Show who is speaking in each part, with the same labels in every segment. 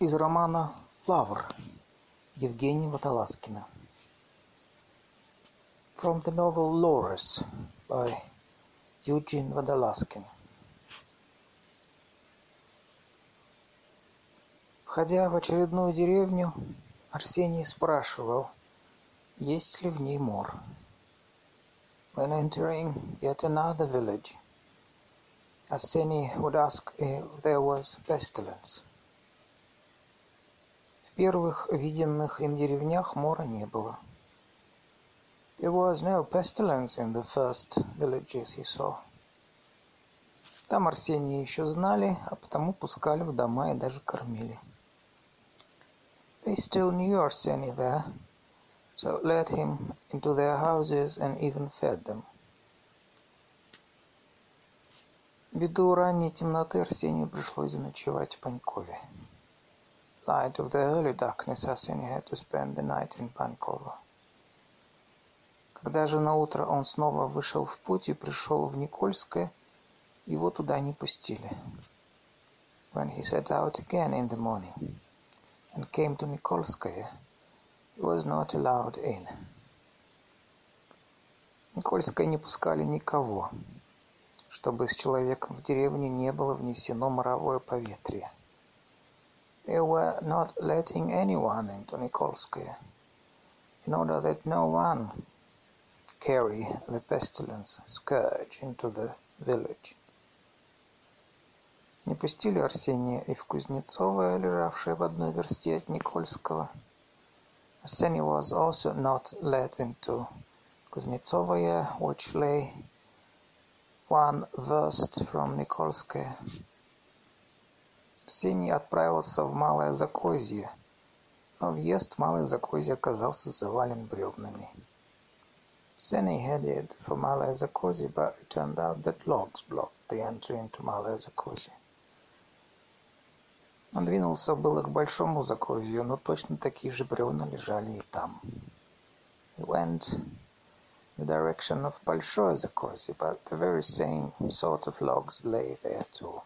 Speaker 1: Из романа «Лавр» Евгения Водолазкина. From the novel Laurus by Eugene Водолазкин. Входя в очередную деревню, Арсений спрашивал, есть ли в ней мор. When entering yet another village, Arseny would ask if there was pestilence. Первых виденных им деревнях мора не было. There was no pestilence in the first villages he saw. Там Арсения еще знали, а потому пускали в дома и даже кормили. They still knew Arseny there, so led him into their houses and even fed them. Ввиду ранней темноты Арсению пришлось заночевать в Панькове. Light of the early darkness, Arseny had to spend the night in Pankovo. Когда же на утро он снова вышел в путь и пришел в Никольское, его туда не пустили. When he set out again in the morning and came to Nikolskaya, he was not allowed in. Никольское не пускали никого, чтобы с человеком в деревню не было внесено моровое поветрие. They were not letting anyone into Nikolskaya, in order that no one carry the pestilence scourge into the village. Не пустили Арсения и в Кузнецово, лежавшее в одной версте от Никольского. Arseny was also not let into Kuznetsovaya, which lay one verst from Никольское. Арсений отправился в Малое Закозье, но въезд в Малое Закозье оказался завален бревнами. Arseny headed for Malaya Zakozye, but it turned out that logs blocked the entry into Malaya Zakozye. Он двинулся было к Большому Закозью, но точно такие же бревна лежали и там. He went the direction of Большое Закозье, but the very same sort of logs lay there too.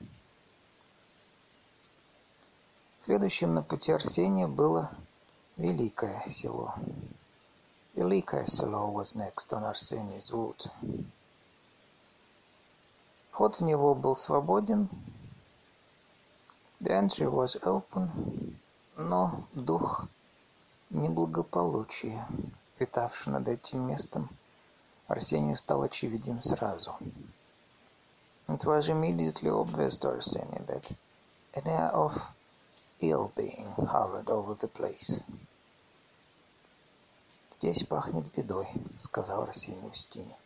Speaker 1: Следующим на пути Арсения было Великое село. Великое село was next on Arseny's route. Вход в него был свободен, the entry was open, но дух неблагополучия, витавший над этим местом, Арсению стал очевиден сразу. It was immediately obvious to Arseny that an air of ill-being hovered over the place. «Здесь пахнет бедой», — сказал Арсений Устине.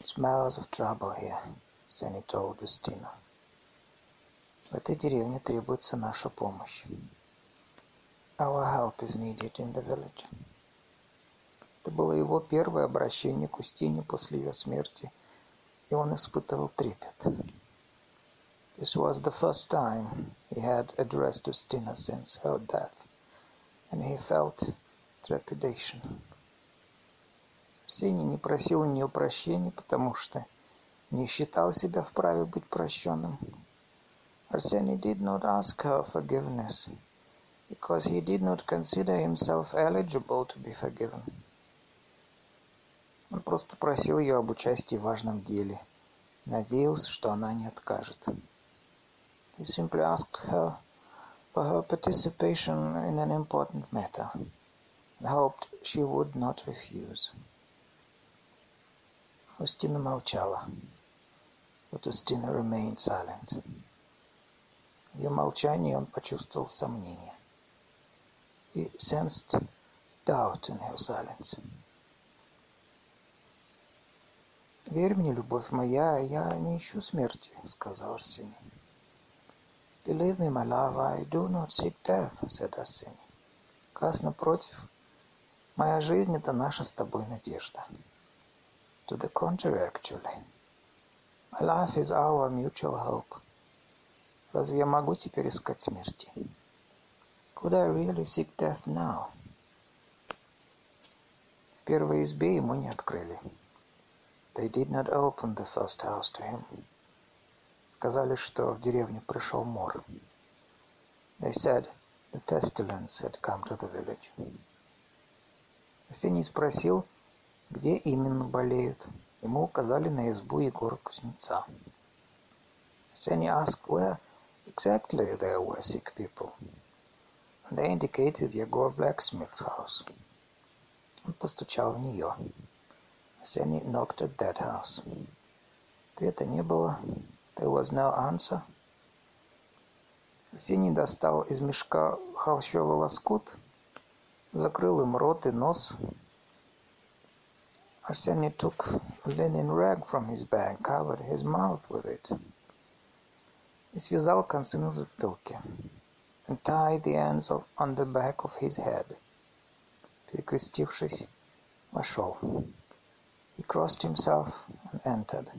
Speaker 1: «Smells of trouble here», — Сеня told Устина. «В этой деревне требуется наша помощь». «Our help is needed in the village». Это было его первое обращение к Устине после ее смерти, и он испытывал трепет. This was the first time he had addressed Ustina since her death, and he felt trepidation. Арсений не просил у нее прощения, потому что не считал себя вправе быть прощенным. Arseny did not ask her forgiveness, because he did not consider himself eligible to be forgiven. Он просто просил ее об участии в важном деле, надеялся, что она не откажет. He simply asked her for her participation in an important matter and hoped she would not refuse. Устина молчала, but Устина remained silent. В ее молчании он почувствовал сомнение. He sensed doubt in her silence. «Верь мне, любовь моя, я не ищу смерти», — сказал Арсений. «Believe me, my love, I do not seek death», — said Арсений. «Как напротив, моя жизнь — это наша с тобой надежда». To the contrary, actually. My life is our mutual hope. Разве я могу теперь искать смерти? Could I really seek death now? В первой избе ему не открыли. They did not open the first house to him. Сказали, что в деревню пришел мор. They said The pestilence had come to the village. Арсений спросил, где именно болеют. Ему указали на избу Егора Кузнеца. Арсений asked where exactly there were sick people. And they indicated Егор Blacksmith's house. Он постучал в нее. Арсений knocked at that house. Ответа не было. There was no answer. Арсений достал из мешка холщовый лоскут, закрыл им рот и нос. Арсений took a linen rag from his bag, covered his mouth with it, и связал концы на затылке, and tied the ends of, on the back of his head. Перекрестившись, вошел. He crossed himself and entered.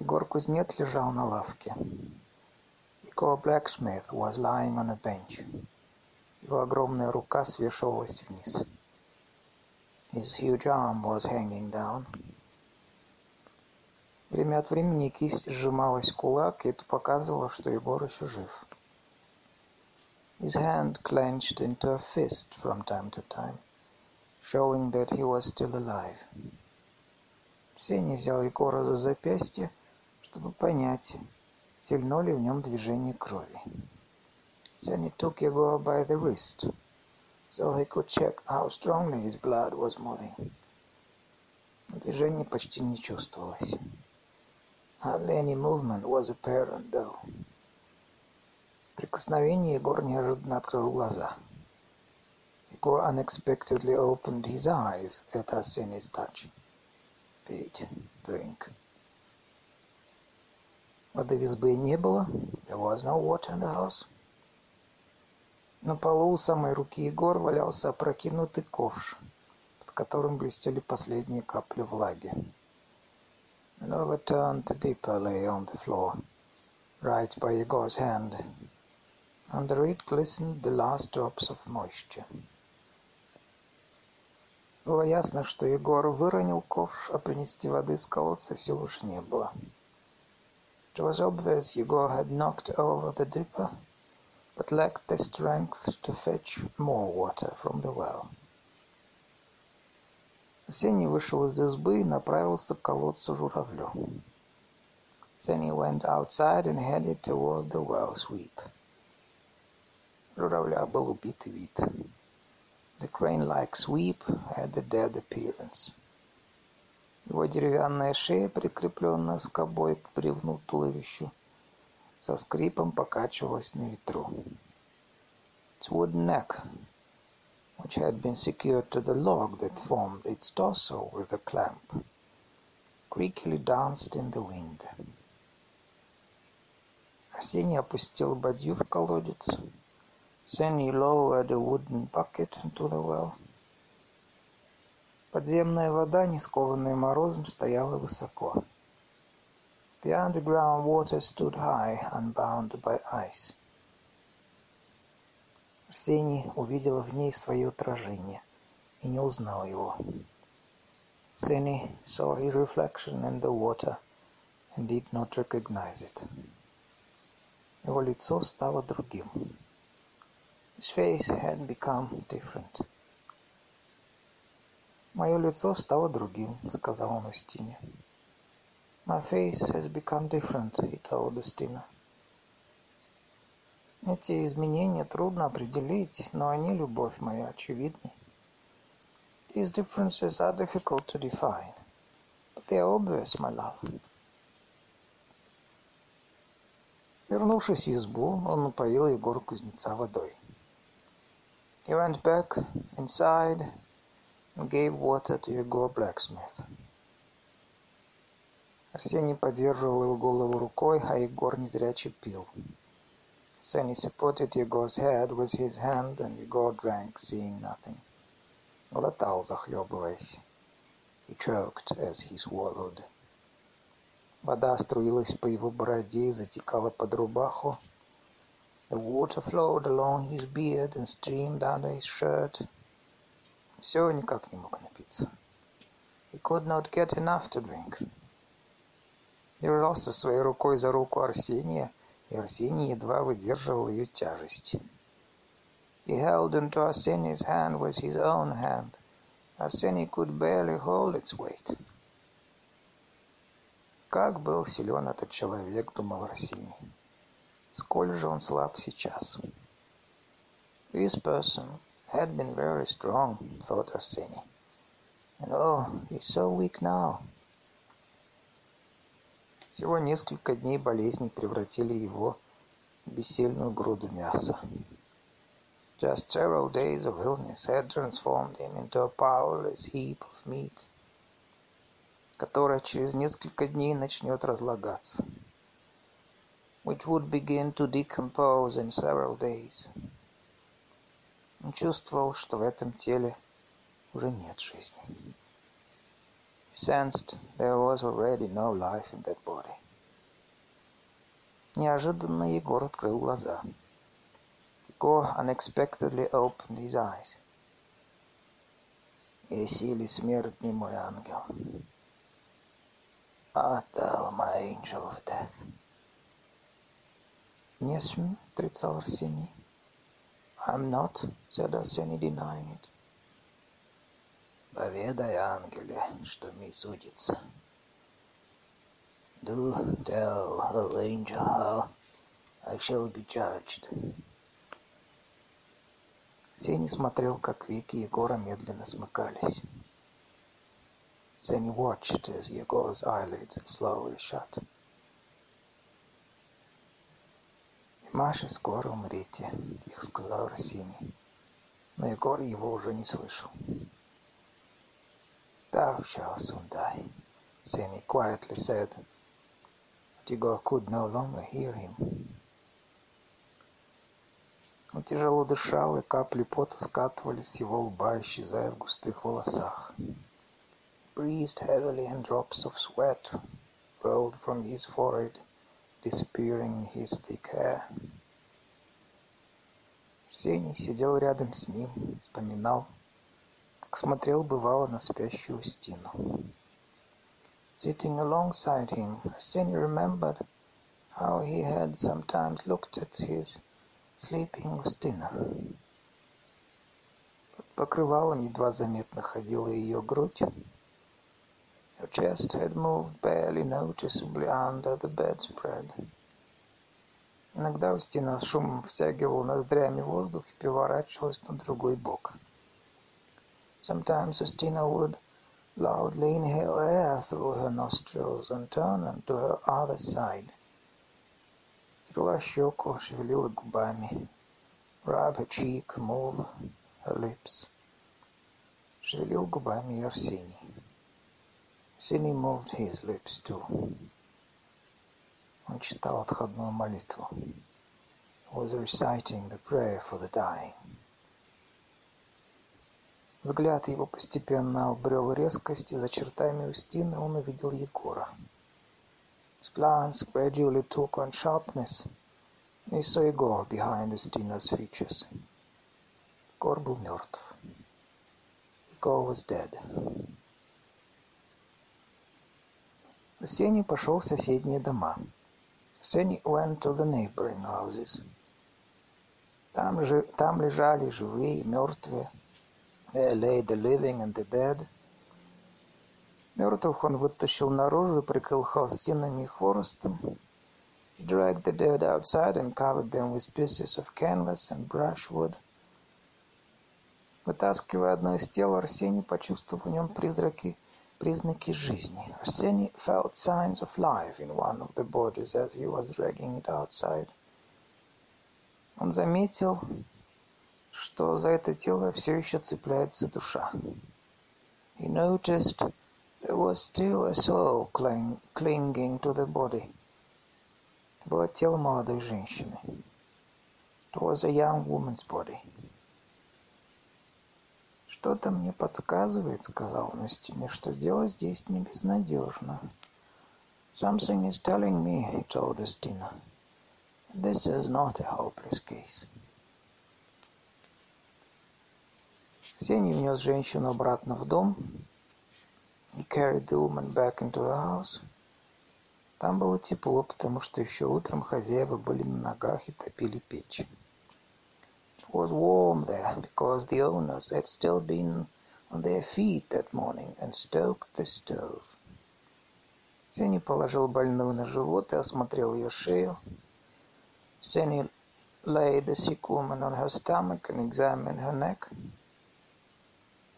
Speaker 1: Егор Кузнец лежал на лавке. Igor Blacksmith was lying on a bench. Его огромная рука свешивалась вниз. His huge arm was hanging down. Время от времени кисть сжималась в кулак, и это показывало, что Егор еще жив. His hand clenched into a fist from time to time, showing that he was still alive. Сеня взял Егора за запястье, чтобы понять, сильно ли в нем движение крови. Then he took Yegor by the wrist, so he could check how strongly his blood was moving. Движение почти не чувствовалось. Hardly any movement was apparent, though. Прикосновение Егор неожиданно открыл глаза. Егор unexpectedly opened his eyes at Arseny's touch. Pete, drink. Воды в избе не было. There was no water in the house. На полу у самой руки Егор валялся опрокинутый ковш, под которым блестели последние капли влаги. An overturned dipper lay on the floor, right by Yegor's hand. Under it glistened the last drops of moisture. Было ясно, что Егор выронил ковш, а принести воды с колодца сил уж не было. It was obvious Yegor had knocked over the dipper, but lacked the strength to fetch more water from the well. Арсений вышел из избы и направился к колодцу журавлю. Then he went outside and headed toward the well sweep. Журавля был убитый вид. The crane-like sweep had a dead appearance. Его деревянная шея, прикрепленная скобой к бревну туловищу, со скрипом покачивалась на ветру. Its wooden neck, which had been secured to the log that formed its torso with a clamp, creakily danced in the wind. Арсений опустил бадью в колодец. Then he lowered a wooden bucket into the well. Подземная вода, не скованная морозом, стояла высоко. The underground water stood high, unbound by ice. Арсений увидел в ней свое отражение и не узнал его. Сений saw his reflection in the water and did not recognize it. Его лицо стало другим. His face had become different. «Мое лицо стало другим», — сказал он Устине. «My face has become different», — he told Устина. Эти изменения трудно определить, но они, любовь моя, очевидны. These differences are difficult to define, but they are obvious, my love. Вернувшись в избу, он напоил Егора Кузнеца водой. He went back inside and gave water to Егор Blacksmith. Арсений поддерживал его голову рукой, а Егор незряче пил. Арсений supported Егор's head with his hand, and Егор drank, seeing nothing. Глотал, захлебываясь. He choked as he swallowed. Вода струилась по его бороде и затекала под рубаху. The water flowed along his beard and streamed under his shirt. Все никак не мог напиться. He could not get enough to drink. Держался своей рукой за руку Арсения и Арсений едва выдерживал ее тяжесть. He held into Arseni's hand with his own hand. Arseny could barely hold its weight. Как был силен этот человек, думал Арсений. Сколь же он слаб сейчас. This person had been very strong, thought Arseny. And oh, he's so weak now. Всего несколько дней болезни превратили его в бессильную груду мяса. Just several days of illness had transformed him into a powerless heap of meat, которая через несколько дней начнет разлагаться, which would begin to decompose in several days. Он чувствовал, что в этом теле уже нет жизни. sensed there was already no life in that body. Неожиданно Егор открыл глаза. Егор unexpectedly opened his eyes. «Еси ли смертный мой ангел?» «Art thou my angel of death?» «Не смею», — отрицал Арсений. «I'm not», — said Arsenij, denying it. Поведай, ангеле, что мне судится. Do tell, O angel, how I shall be judged. Сеня смотрел, как веки Егора медленно смыкались. Сеня watched as Yegor's eyelids slowly shut. «Маша, скоро умрете», — тихо сказал Арсений. Но Егор его уже не слышал. Thou shalt soon die, Seni quietly said. But Igor could no longer hear him. Он тяжело дышал, и капли пота скатывались с его лба, исчезая в густых волосах. Breathed heavily, and drops of sweat rolled from his forehead, disappearing in his thick hair. Сеня сидел рядом с ним, вспоминал, смотрел бывало на спящую стену. Sitting alongside him, Arseny remembered how he had sometimes looked at his sleeping Ustina. Под покрывалом едва заметно ходила ее грудь. Her chest had moved barely noticeably under the bedspread. Иногда Устина с шумом втягивала ноздрями воздух и переворачивалась на другой бок. — Sometimes Justina would loudly inhale air through her nostrils and turn to her other side. Тряла щеку, шевелила губами. Rub her cheek, move her lips. Шевелил губами и Арсений. Арсений moved his lips too. Он читал отходную молитву. He was reciting the prayer for the dying. Взгляд его постепенно обрел резкость, и за чертами Устины он увидел Егора. His glance gradually took on sharpness, and he saw Егор behind Ustina's features. Егор был мертв. Егор was dead. Арсений пошел в соседние дома. Арсений went to the neighboring houses. Там, же, там лежали живые и мертвые, There lay the living and the dead. Мертвых он вытащил наружу и прикрыл холстинами и хворостом. He dragged the dead outside and covered them with pieces of canvas and brushwood. Вытаскивая одно из тел, Арсений почувствовал в нем призраки, признаки жизни. Арсений felt signs of life in one of the bodies as he was dragging it outside. Он заметил, что за это тело все еще цепляется душа. He noticed there was still a soul cling, clinging to the body. Это было тело молодой женщины. It was a young woman's body. «Что-то мне подсказывает, — сказал он Стине, — что дело здесь не безнадежно. Something is telling me, he told Estina, this is not a hopeless case. Сеня внес женщину обратно в дом. He carried the woman back into the house. Там было тепло, потому что еще утром хозяева были на ногах и топили печь. Was warm there because the owners had still been on their feet that morning and stoked the stove. Сенни положил больную на живот и осмотрел ее шею. Сенни laid the sick woman on her stomach and examined her neck.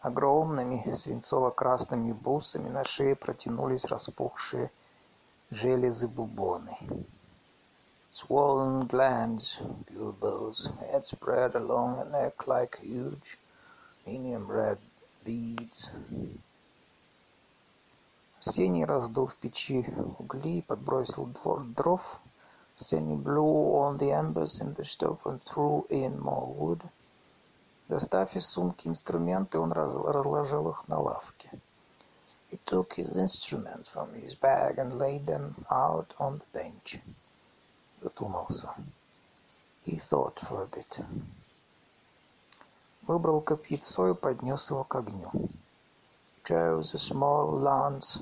Speaker 1: Огромными свинцово-красными бусами на шее протянулись распухшие железы бубоны. Swollen glands, bulbos, had spread along her neck like huge, medium red beads. Арсений раздул в печи угли и подбросил двор дров. Арсений blew on the embers in the stove and threw in more wood. Достав из сумки инструменты, он разложил их на лавке. He took his instruments from his bag and laid them out on the bench. Задумался. He thought for a bit. Выбрал копьецо и поднес его к огню. Chose a small lance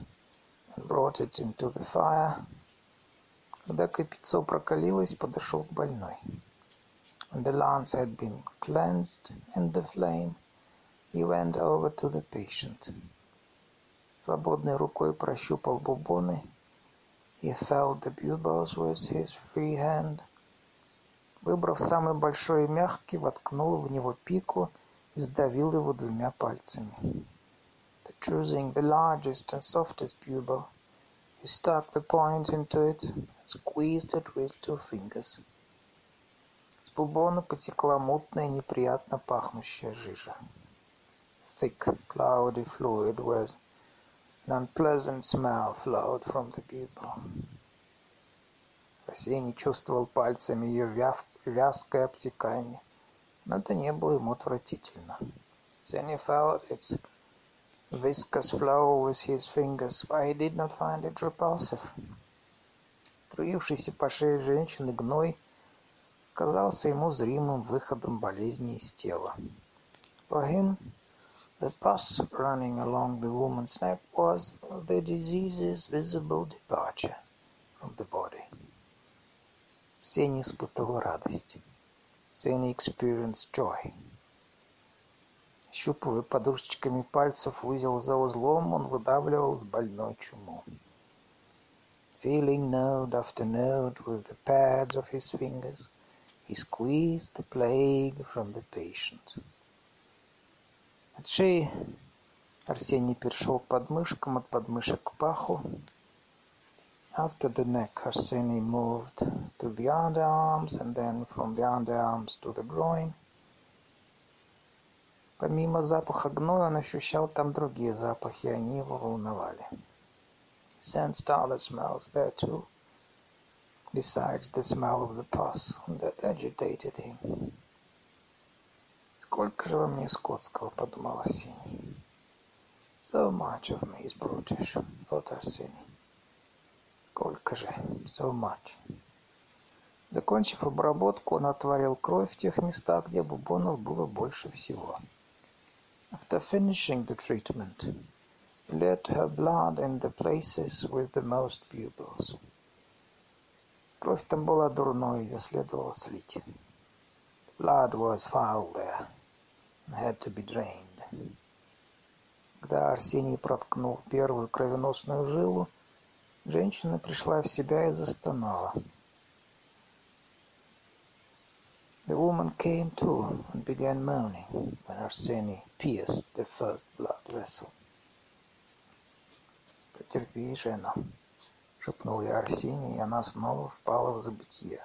Speaker 1: and brought it into the fire. Когда копьецо прокалилось, подошел к больной. When the lance had been cleansed in the flame, he went over to the patient. Свободной рукой прощупал бубоны. He felt the buboes with his free hand. Выбрав самый большой и мягкий, воткнул в него пику и сдавил его двумя пальцами. Choosing the largest and softest bubo, he stuck the point into it and squeezed it with two fingers. С бубона потекла мутная, неприятно пахнущая жижа. Thick, cloudy fluid was An unpleasant smell flowed from the bubo. Арсений чувствовал пальцами ее вяв... вязкое обтекание, но это не было ему отвратительно. Then he felt its viscous flow with his fingers, but he did not find it repulsive. Труившийся по шее женщины гной казался ему зримым выходом болезни из тела. For him, The pus running along the woman's neck was the disease's visible departure from the body. Все не испытывал радость. Все не experienced joy. Щупывая подушечками пальцев узел за узлом, он выдавливал с больной чуму. Feeling node after node with the pads of his fingers, he squeezed the plague from the patient. От шеи Арсений перешел к подмышкам, от подмышек к паху. After the neck, Arseny moved to the underarms and then from the underarms to the groin. Помимо запаха гноя, он ощущал там другие запахи, они его волновали. Sensed other smells there too, besides the smell of the pus that agitated him. «Сколько же во мне скотского?» — подумал Арсений. «So much of me is brutish», — thought Арсений. «Сколько же? So much». Закончив обработку, он отварил кровь в тех местах, где бубонов было больше всего. After finishing the treatment, he let her blood in the places with the most pupils. Кровь там была дурной, ее следовало слить. Blood was foul there. Had to be drained. Когда Арсений проткнул первую кровеносную жилу, женщина пришла в себя и застонала. The woman came to and began moaning when Arseny pierced the first blood vessel. «Потерпи, жена», — шепнул я Арсений, и она снова впала в забытье.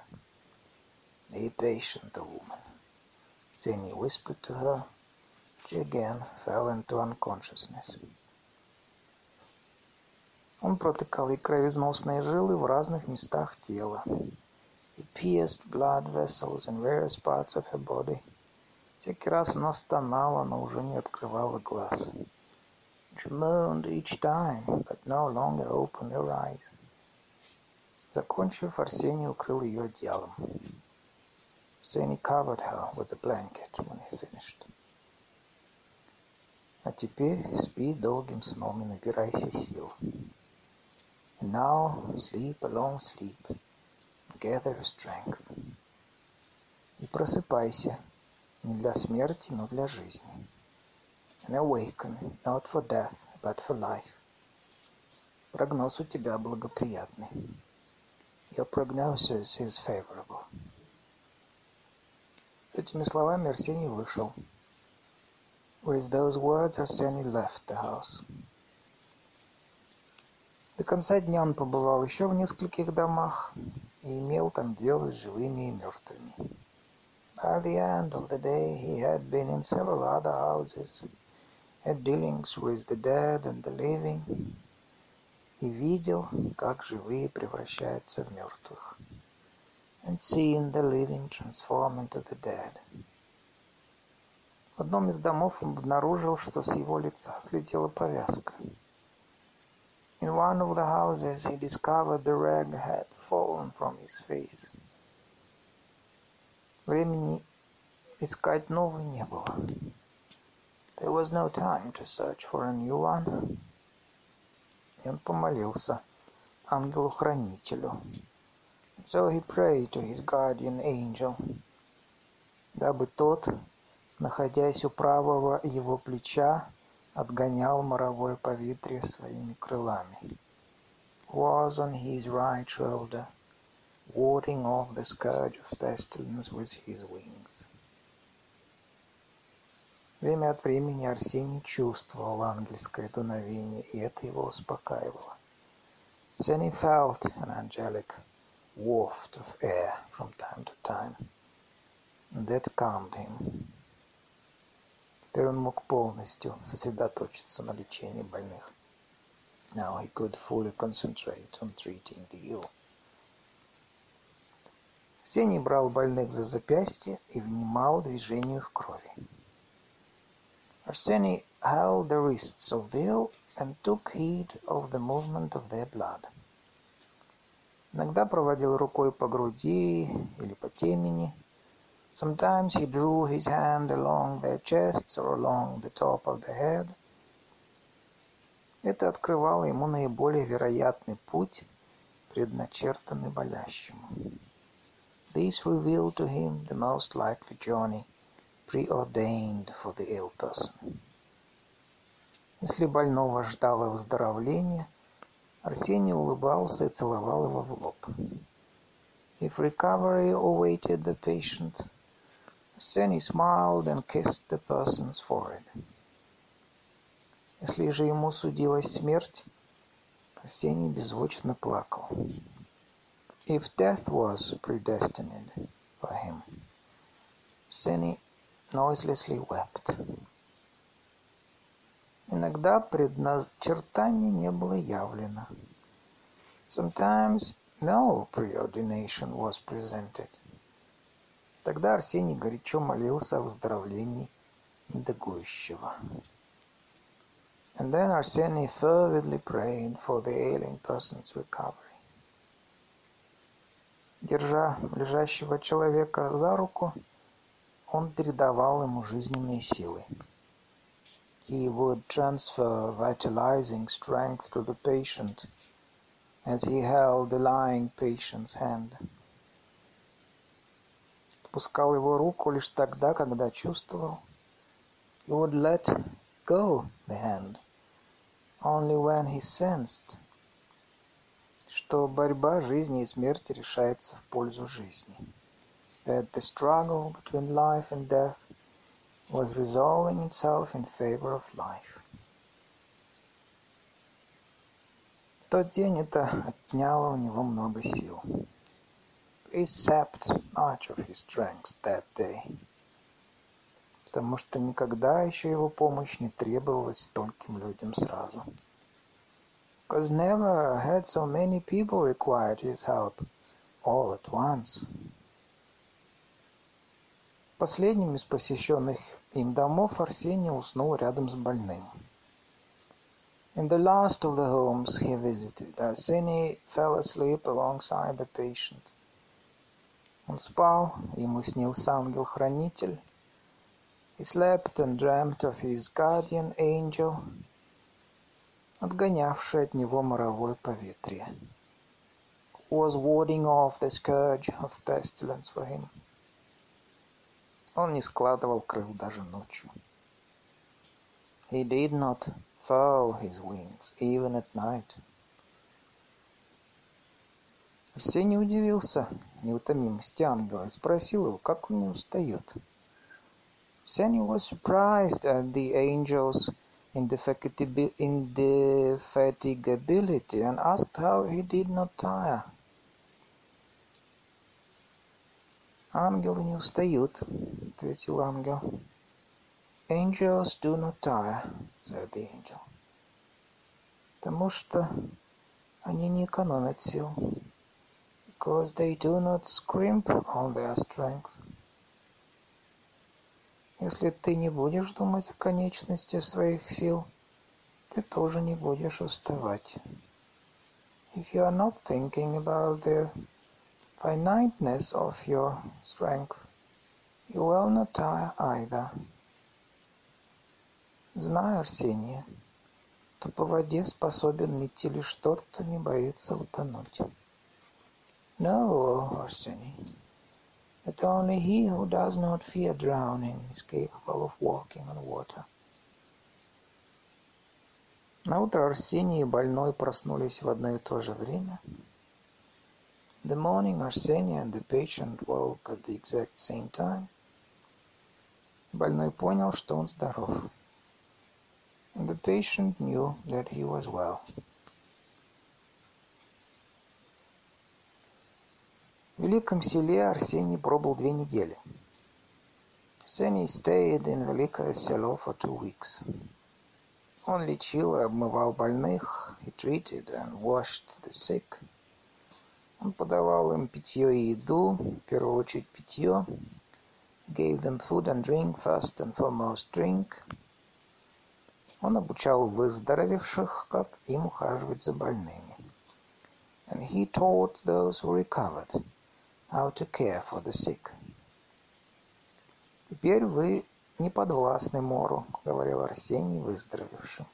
Speaker 1: Be patient, the woman. Arsenij whispered to her, She again fell into unconsciousness. Он протыкал ей кровесносные жилы в разных местах тела. He pierced blood vessels in various parts of her body. Всякий раз она стонала, но уже не открывала глаз. She moaned each time, but no longer opened her eyes. Закончив, Арсений укрыл ее одеялом. Arsenij covered her with a blanket when he finished. А теперь спи долгим сном и набирайся сил. Now sleep a long sleep, gather strength. И просыпайся не для смерти, но для жизни. And awaken, not for death, but for life. Прогноз у тебя благоприятный. Your prognosis is favorable. С этими словами Арсений вышел. With those words Арсений left the house. До конца дня он побывал еще в нескольких домах и имел там дело с живыми и мертвыми. By the end of the day he had been in several other houses, had dealings with the dead and the living, и видел, как живые превращаются в мертвых, and seen the living transform into the dead. В одном из домов он обнаружил, что с его лица слетела повязка. In one of the houses he discovered the rag had fallen from his face. Времени искать новый не было. There was no time to search for a new one. И он помолился ангелу-хранителю. So he prayed to his guardian angel, дабы тот, находясь у правого его плеча, отгонял моровое поветрие своими крылами. Was on his right shoulder, warding off the scourge of pestilence with his wings. Время от времени Арсений чувствовал ангельское дуновение, и это его успокаивало. Then he felt an angelic waft of air from time to time. And that calmed him. Теперь он мог полностью сосредоточиться на лечении больных. Now he could fully concentrate on treating the ill. Сений брал больных за запястье и внимал движению их крови. Arseny held the wrists of the ill and took heed of the movement of their blood. Иногда проводил рукой по груди или по темени, Sometimes he drew his hand along their chests or along the top of the head. Это открывало ему наиболее вероятный путь, предначертанный болящему. This revealed to him the most likely journey preordained for the ill person. Если больного ждало выздоровления, Арсений улыбался и целовал его в лоб. If recovery awaited the patient, Арсений smiled and kissed the person's forehead. Если же ему судилась смерть, Арсений беззвучно плакал. If death was predestined for him, Арсений noiselessly wept. Иногда предначертание не было явлено. Sometimes no preordination was presented. Тогда Арсений горячо молился о выздоровлении недогующего. And then Arseny fervently prayed for the ailing person's recovery. Держа лежащего человека за руку, он передавал ему жизненные силы. He would transfer vitalizing strength to the patient as he held the lying patient's hand отпускал его руку лишь тогда, когда чувствовал. He would let go the hand only when he sensed, что борьба жизни и смерти решается в пользу жизни. That the struggle between life and death was resolving itself in favor of life. В тот день это отняло у него много сил. He sapped much of his strength that day, потому что никогда еще его помощь не требовалась стольким людям сразу. Because never had so many people required his help all at once. Последним из посещенных им домов Арсений уснул рядом с больным. In the last of the homes he visited, Arseny fell asleep alongside the patient. Он спал, ему снился ангел-хранитель. He slept and dreamt of his guardian angel. отгонявший от него моровое поветрие. Was warding off the scourge of pestilence for him. Он не складывал крыл даже ночью. He did not furl his wings, even at night. Арсений удивился неутомимости ангела и спросил его, как он не устает. Arsenio was surprised at the angel's indefatigability and asked how he did not tire. «Ангелы не устают», — ответил ангел. «Angels do not tire», — said the angel. «Потому что они не экономят сил». Because they do not scrimp on their strength. Если ты не будешь думать о конечности своих сил, ты тоже не будешь уставать. If you are not thinking about the finiteness of your strength, you will not tire either. Знай, Арсений, что по воде способен идти лишь тот, кто не боится утонуть. No, Arseny, that only he who does not fear drowning is capable of walking on water. На утро Арсений и больной проснулись в одно и то же время. The morning Arseny and the patient woke at the exact same time. Больной понял, что он здоров. And the patient knew that he was well. Великом Селе Арсений пробыл две недели. Арсений stayed in Великое Село for two weeks. Он лечил и обмывал больных, he treated and washed the sick. Он подавал им питье и еду, в первую очередь питье, gave them food and drink, first and foremost drink. Он обучал выздоровевших, как им ухаживать за больными. And he taught those who recovered how to care for the sick. «Теперь вы не подвластны мору», — говорил Арсений, выздоровевший.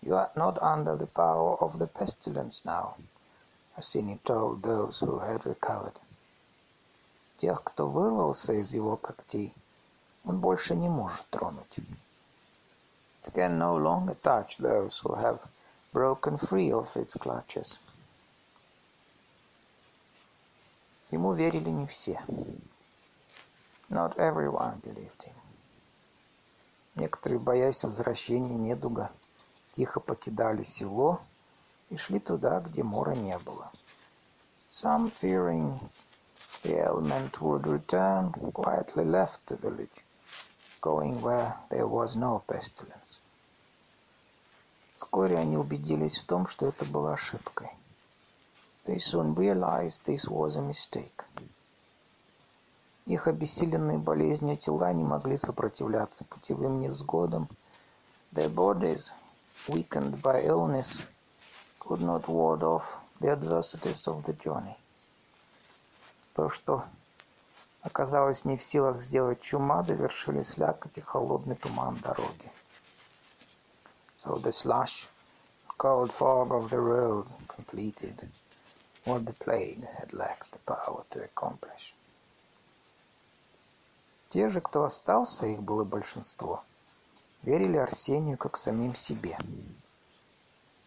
Speaker 1: «You are not under the power of the pestilence now», — Арсений told those who had recovered. Тех, кто вырвался из его когтей, он больше не может тронуть. It can no longer touch those who have broken free of its clutches. Ему верили не все. Not everyone believed him. Некоторые, боясь возвращения недуга, тихо покидали село и шли туда, где мора не было. Some, fearing the ailment would return, quietly left the village, going where there was no pestilence. Вскоре они убедились в том, что это была ошибкой. They soon realized this was a mistake. Их обессиленные болезнью тела не могли сопротивляться путевым невзгодам. Their bodies, weakened by illness, could not ward off the adversities of the journey. То, что оказалось не в силах сделать чума, довершили слякоть и холодный туман дороги. So the slush, cold fog of the road completed what the plague had lacked the power to accomplish. Те же, кто остался, их было большинство, верили Арсению как самим себе.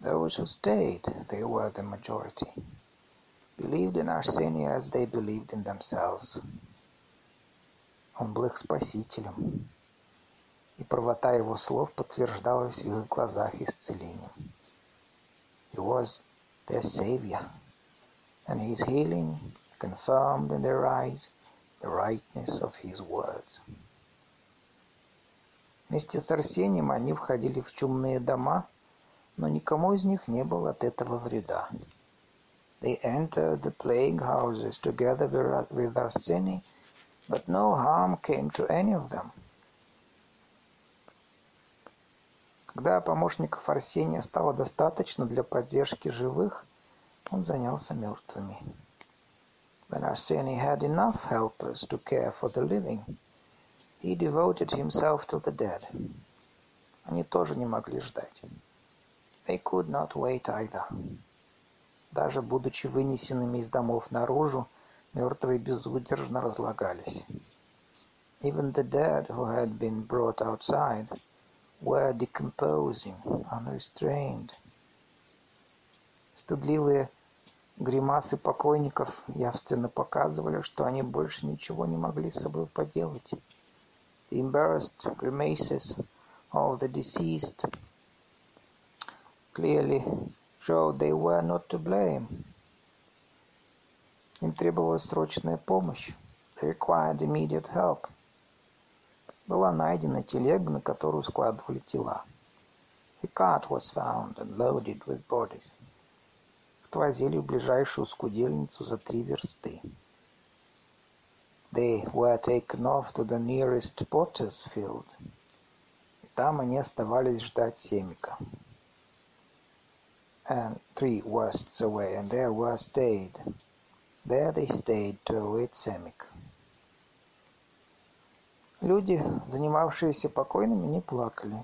Speaker 1: Those who stayed, they were the majority, believed in Arsenia as they believed in themselves. Он был их спасителем, и правота его слов подтверждалась в их глазах исцелением. He was their savior, and his healing confirmed in their eyes the rightness of his words. Вместе с Арсением они входили в чумные дома, но никому из них не было от этого вреда. They entered the plague houses together with Arseny, but no harm came to any of them. Когда помощников Арсения стало достаточно для поддержки живых, Он занялся мертвыми. When Arseny had enough helpers to care for the living, he devoted himself to the dead. Они тоже не могли ждать. They could not wait either. Даже будучи вынесенными из домов наружу, мертвые безудержно разлагались. Even the dead who had been brought outside were decomposing, unrestrained. Стыдливые гримасы покойников явственно показывали, что они больше ничего не могли с собой поделать. The embarrassed grimaces of the deceased clearly showed they were not to blame. Им требовалась срочная помощь. They required immediate help. Была найдена телега, на которую складывали тела. A cart was found and loaded with bodies. Отвозили в ближайшую скудельницу за три версты. They were taken off to the nearest potter's field. И там они оставались ждать семика. And three versts away, and there were stayed. There they stayed to await семик. Люди, занимавшиеся покойными, не плакали.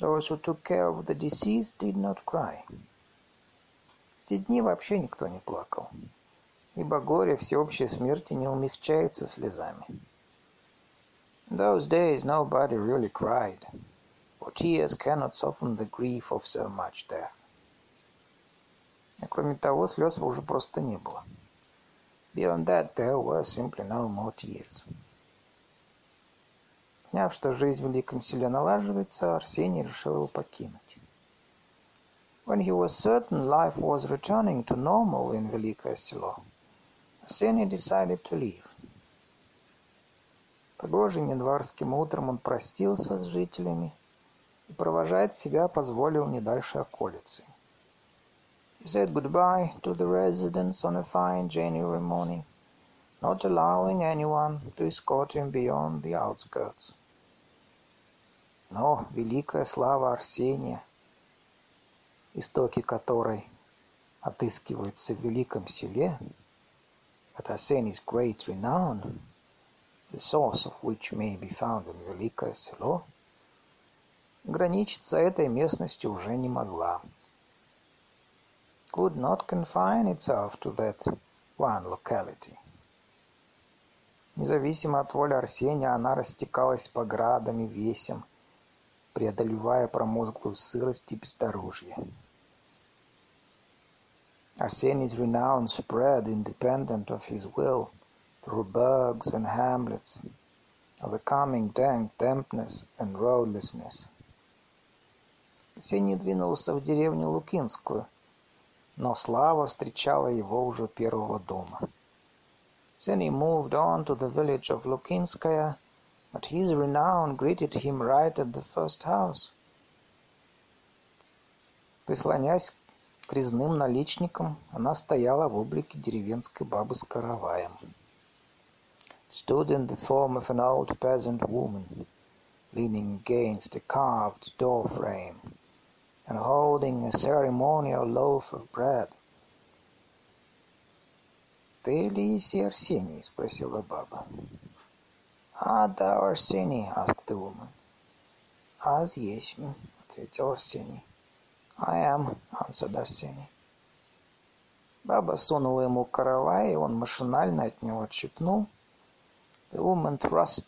Speaker 1: Those who took care of the deceased did not cry. В те дни вообще никто не плакал, ибо горе всеобщей смерти не умягчается слезами. In those days nobody really cried, for tears cannot soften the grief of so much death. И кроме того, слез уже просто не было. Beyond that, there were simply no more tears. Поняв, что жизнь в Великом селе налаживается, Арсений решил его покинуть. When he was certain life was returning to normal in Великое село, Арсений decided to leave. Погожим январским утром он простился с жителями и провожать себя позволил не дальше околицы. He said goodbye to the residents on a fine January morning, not allowing anyone to escort him beyond the outskirts. Но великая слава Арсения, истоки которой отыскиваются в великом селе, at Arseni's great renown, the source of which may be found in Великое село, граничиться этой местностью уже не могла. Could not confine itself to that one locality. Независимо от воли Арсения, она растекалась по градам и весям, преодолевая промозглую сырость и бездорожье. Arseny's renown spread independent of his will through burgs and hamlets, overcoming dank dampness and roadlessness. Арсений двинулся в деревню Лукинскую, но слава встречала его уже первого дома. Then he moved on to the village of Lukinskaya, but his renown greeted him right at the first house. Прислонясь к резным наличникам, она стояла в облике деревенской бабы с караваем. Stood in the form of an old peasant woman, leaning against a carved door frame and holding a ceremonial loaf of bread. «Ты Елисей Арсений?» — спросила баба. «А, да, Арсений», — asked the woman. «Аз есть», — ответил Арсений. «I am», — answered Арсений. Баба сунула ему каравай, и он машинально от него отщипнул. The woman thrust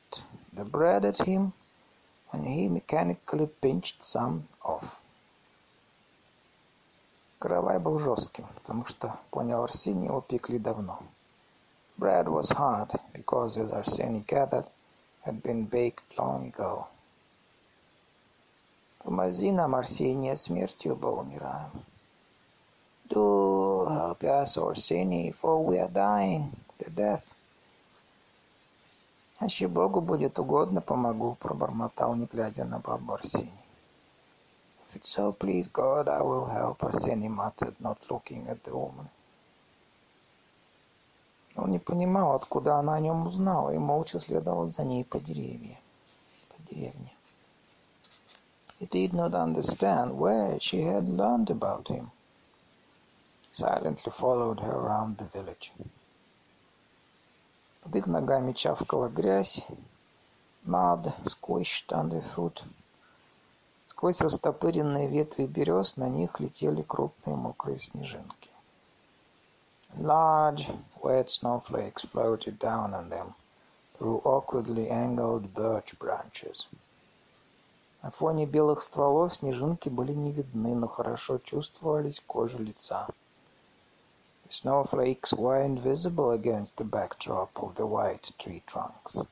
Speaker 1: the bread at him, and he mechanically pinched some off. Каравай был жестким, потому что, понял Арсений, его пекли давно. Bread was hard, because, as Arseny gathered, had been baked long ago. Помози нам, Арсения, смертью, ибо умираем. Do help us, Арсений, for we are dying, the death. Если Богу будет угодно, помогу, пробормотал, не глядя на бабу Арсений. If it so please God, I will help, Арсений muttered, not looking at the woman. Он не понимал, откуда она о нем узнала, и молча следовал за ней по деревьям, по деревне. He did not understand where she had learned about him. He silently followed her around the village. Под их ногами чавкала грязь, mud squished underfoot. Сквозь растопыренные ветви берез на них летели крупные мокрые снежинки. Large, wet snowflakes floated down on them through awkwardly angled birch branches. На фоне белых стволов снежинки были не видны, но хорошо чувствовались кожа лица. The snowflakes were invisible against the backdrop of the white tree trunks.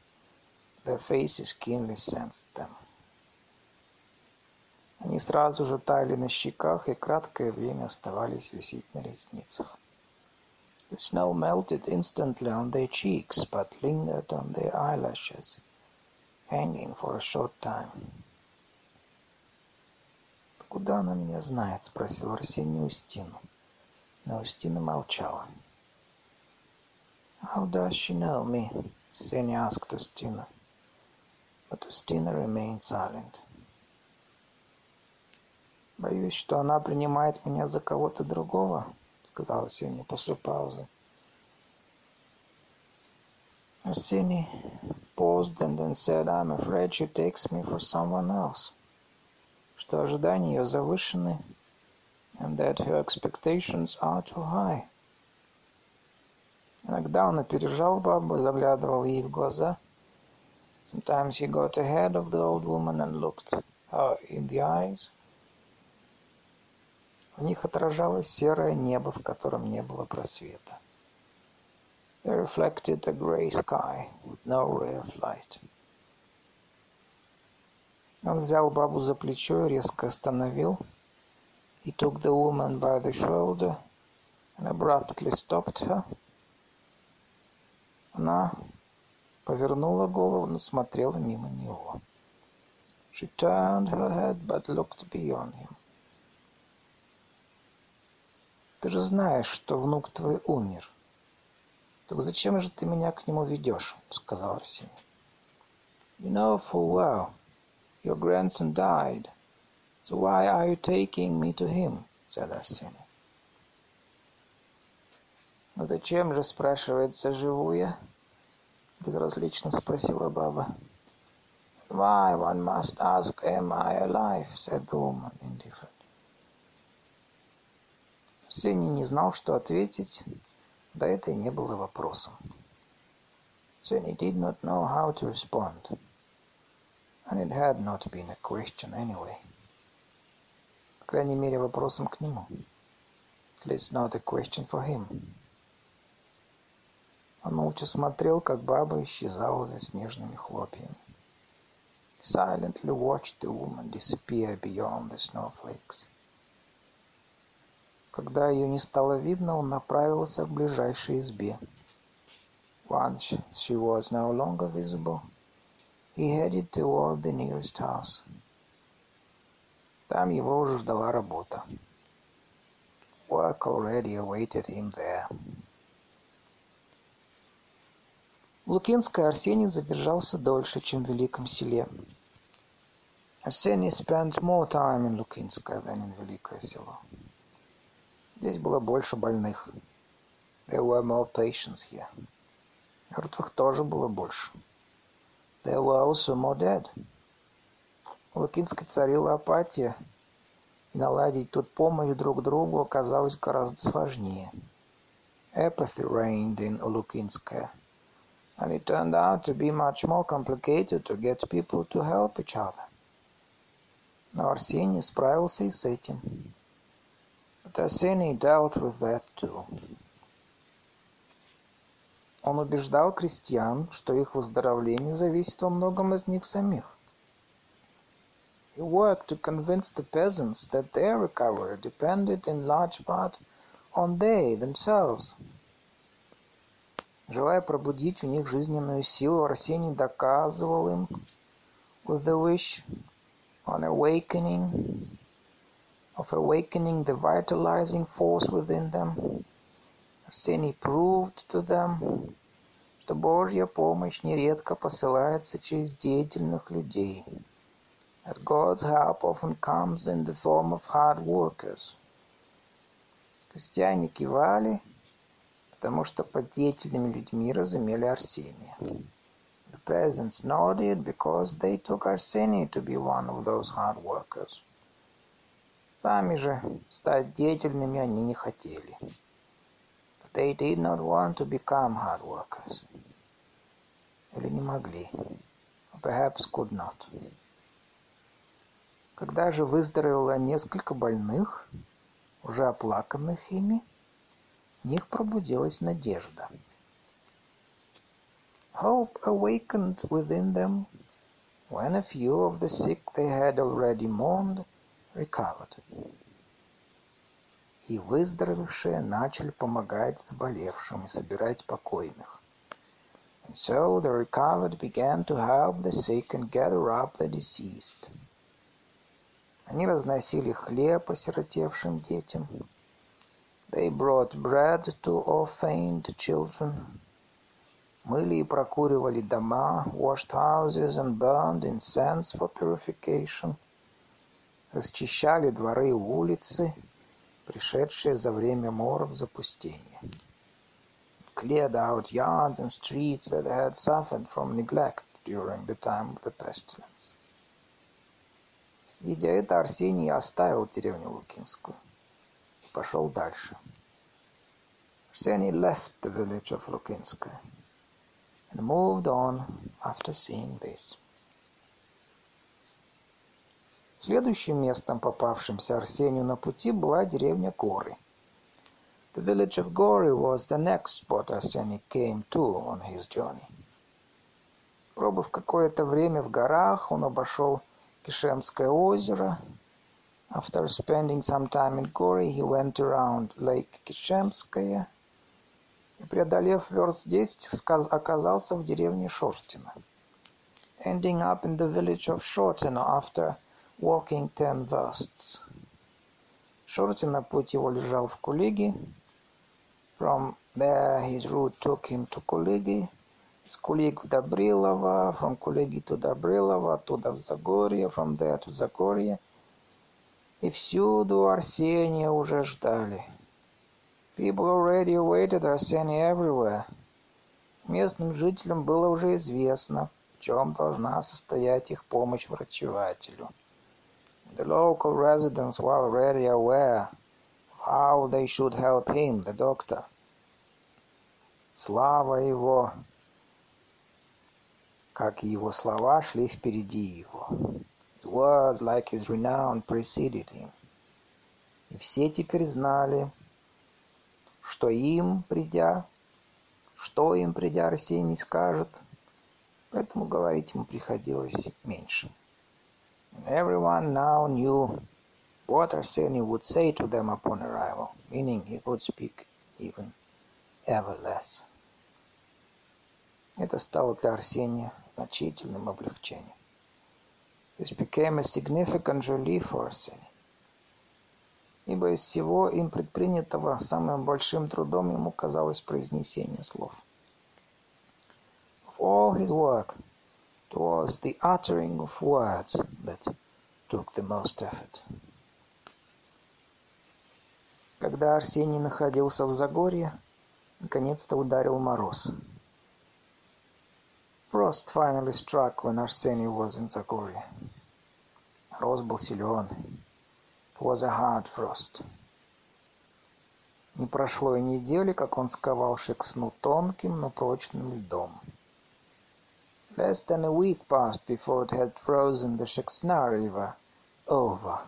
Speaker 1: Their faces keenly sensed them. Они сразу же таяли на щеках и краткое время оставались висеть на ресницах. The snow melted instantly on their cheeks, but lingered on their eyelashes, hanging for a short time. «Куда она меня знает?» — спросил Арсений Устину. Но Устина молчала. «How does she know me?» — Сеня asked Устина. But Устина remained silent. «Боюсь, что она принимает меня за кого-то другого», — сказала Сеня после паузы. Arseny paused and then said, I'm afraid she takes me for someone else. Что ожидания ее завышены, and that her expectations are too high. Иногда он опережал бабу, заглядывал ей в глаза. Sometimes he got ahead of the old woman and looked her in the eyes. В них отражалось серое небо, в котором не было просвета. They reflected a grey sky with no ray of light. Он взял бабу за плечо и резко остановил. He took the woman by the shoulder and abruptly stopped her. Она повернула голову, но смотрела мимо него. She turned her head but looked beyond him. Ты же знаешь, что внук твой умер. Так зачем же ты меня к нему ведешь? сказал Арсений. You know full well your grandson died, so why are you taking me to him? said Арсений. «Ну зачем же, спрашивается, живу я?» Безразлично спросила баба. Why, one must ask, am I alive? said the woman indifferent. Сеня не знал, что ответить, да это и не было вопросом. Сеня did not know how to respond, and it had not been a question anyway. По крайней мере, вопросом к нему. At least not a question for him. Он молча смотрел, как баба исчезала за снежными хлопьями. Silently watched the woman disappear beyond the snowflakes. Когда ее не стало видно, он направился к ближайшей избе. Once she was no longer visible, he headed toward the nearest house. Там его уже ждала работа. Work already awaited him there. В Лукинской Арсений задержался дольше, чем в Великом селе. Арсений spent more time in Лукинское than in Великое село. Здесь было больше больных. There were more patients here. Мертвых тоже было больше. There were also more dead. В Лукинской царила апатия, и наладить тут помощь друг другу оказалось гораздо сложнее. Apathy reigned in Лукинская, and it turned out to be much more complicated to get people to help each other. Но Арсений справился и с этим. Tassini dealt with that too. Он убеждал крестьян, что их выздоровление зависит во многом от них самих. He worked to convince the peasants that their recovery depended in large part on they themselves. Желая пробудить в них жизненную силу, Арсений доказывал им, with the wish on awakening, of awakening the vitalizing force within them. Арсений proved to them, что Божья помощь нередко посылается через деятельных людей. That God's help often comes in the form of hard workers. Крестьяне кивали, потому что под деятельными людьми разумели Арсения. The peasants, nor did because they took Arseny to be one of those hard workers. Сами же стать деятельными они не хотели. But they did not want to become hard workers. Или не могли. Or perhaps could not. Когда же выздоровело несколько больных, уже оплаканных ими, в них пробудилась надежда. Hope awakened within them when a few of the sick they had already mourned recovered. И выздоровевшие начали помогать заболевшим и собирать покойных. And so the recovered began to help the sick and gather up the deceased. Они разносили хлеб осиротевшим детям. They brought bread to orphaned children. Мыли и прокуривали дома, washed houses and burned incense for purification. Расчищали дворы и улицы, пришедшие за время моров запустения. Cleared out yards and streets that had suffered from neglect during the time of the pestilence. Видя это, Арсений оставил деревню Лукинскую и пошел дальше. Arsenij left the village of Lukinskaya and moved on after seeing this. Следующим местом, попавшимся Арсению на пути, была деревня Горы. The village of Gori was the next spot Arseний came to on his journey. Пробыв какое-то время в горах, он обошел Кишемское озеро. After spending some time in Gori, he went around Lake Кишемское и, преодолев верст десять, оказался в деревне Шортино. Ending up in the village of Shortino after walking ten versts. Шортино путь его лежал в Кулиге. From there his route took him to Kuligi. С Кулиг в Добрилово, from Кулиги to Добрилово, оттуда в Загорье, from there to Загорье. И всюду Арсения уже ждали. People already awaited Арсения everywhere. Местным жителям было уже известно, в чем должна состоять их помощь врачевателю. The local residents were already aware of how they should help him, the doctor. Слава его, как его слова, шли впереди его. His words, like his renown, preceded him. И все теперь знали, что им, придя, что им, придя, Арсений скажет, поэтому говорить ему приходилось меньше. Everyone now knew what Arseny would say to them upon arrival, meaning he would speak even ever less. Это стало для Арсения значительным облегчением. This became a significant relief for Arseny. Ибо из всего им предпринятого самым большим трудом ему казалось произнесение слов. Of all his work, it was the uttering of words that took the most effort. Когда Арсений находился в Загорье, наконец-то ударил мороз. Frost finally struck when Arseny was in Zagorje. Мороз был силен. It was a hard frost. Не прошло и недели, как он сковал Шексну тонким, но прочным льдом. Less than a week passed before it had frozen the Sheksna river over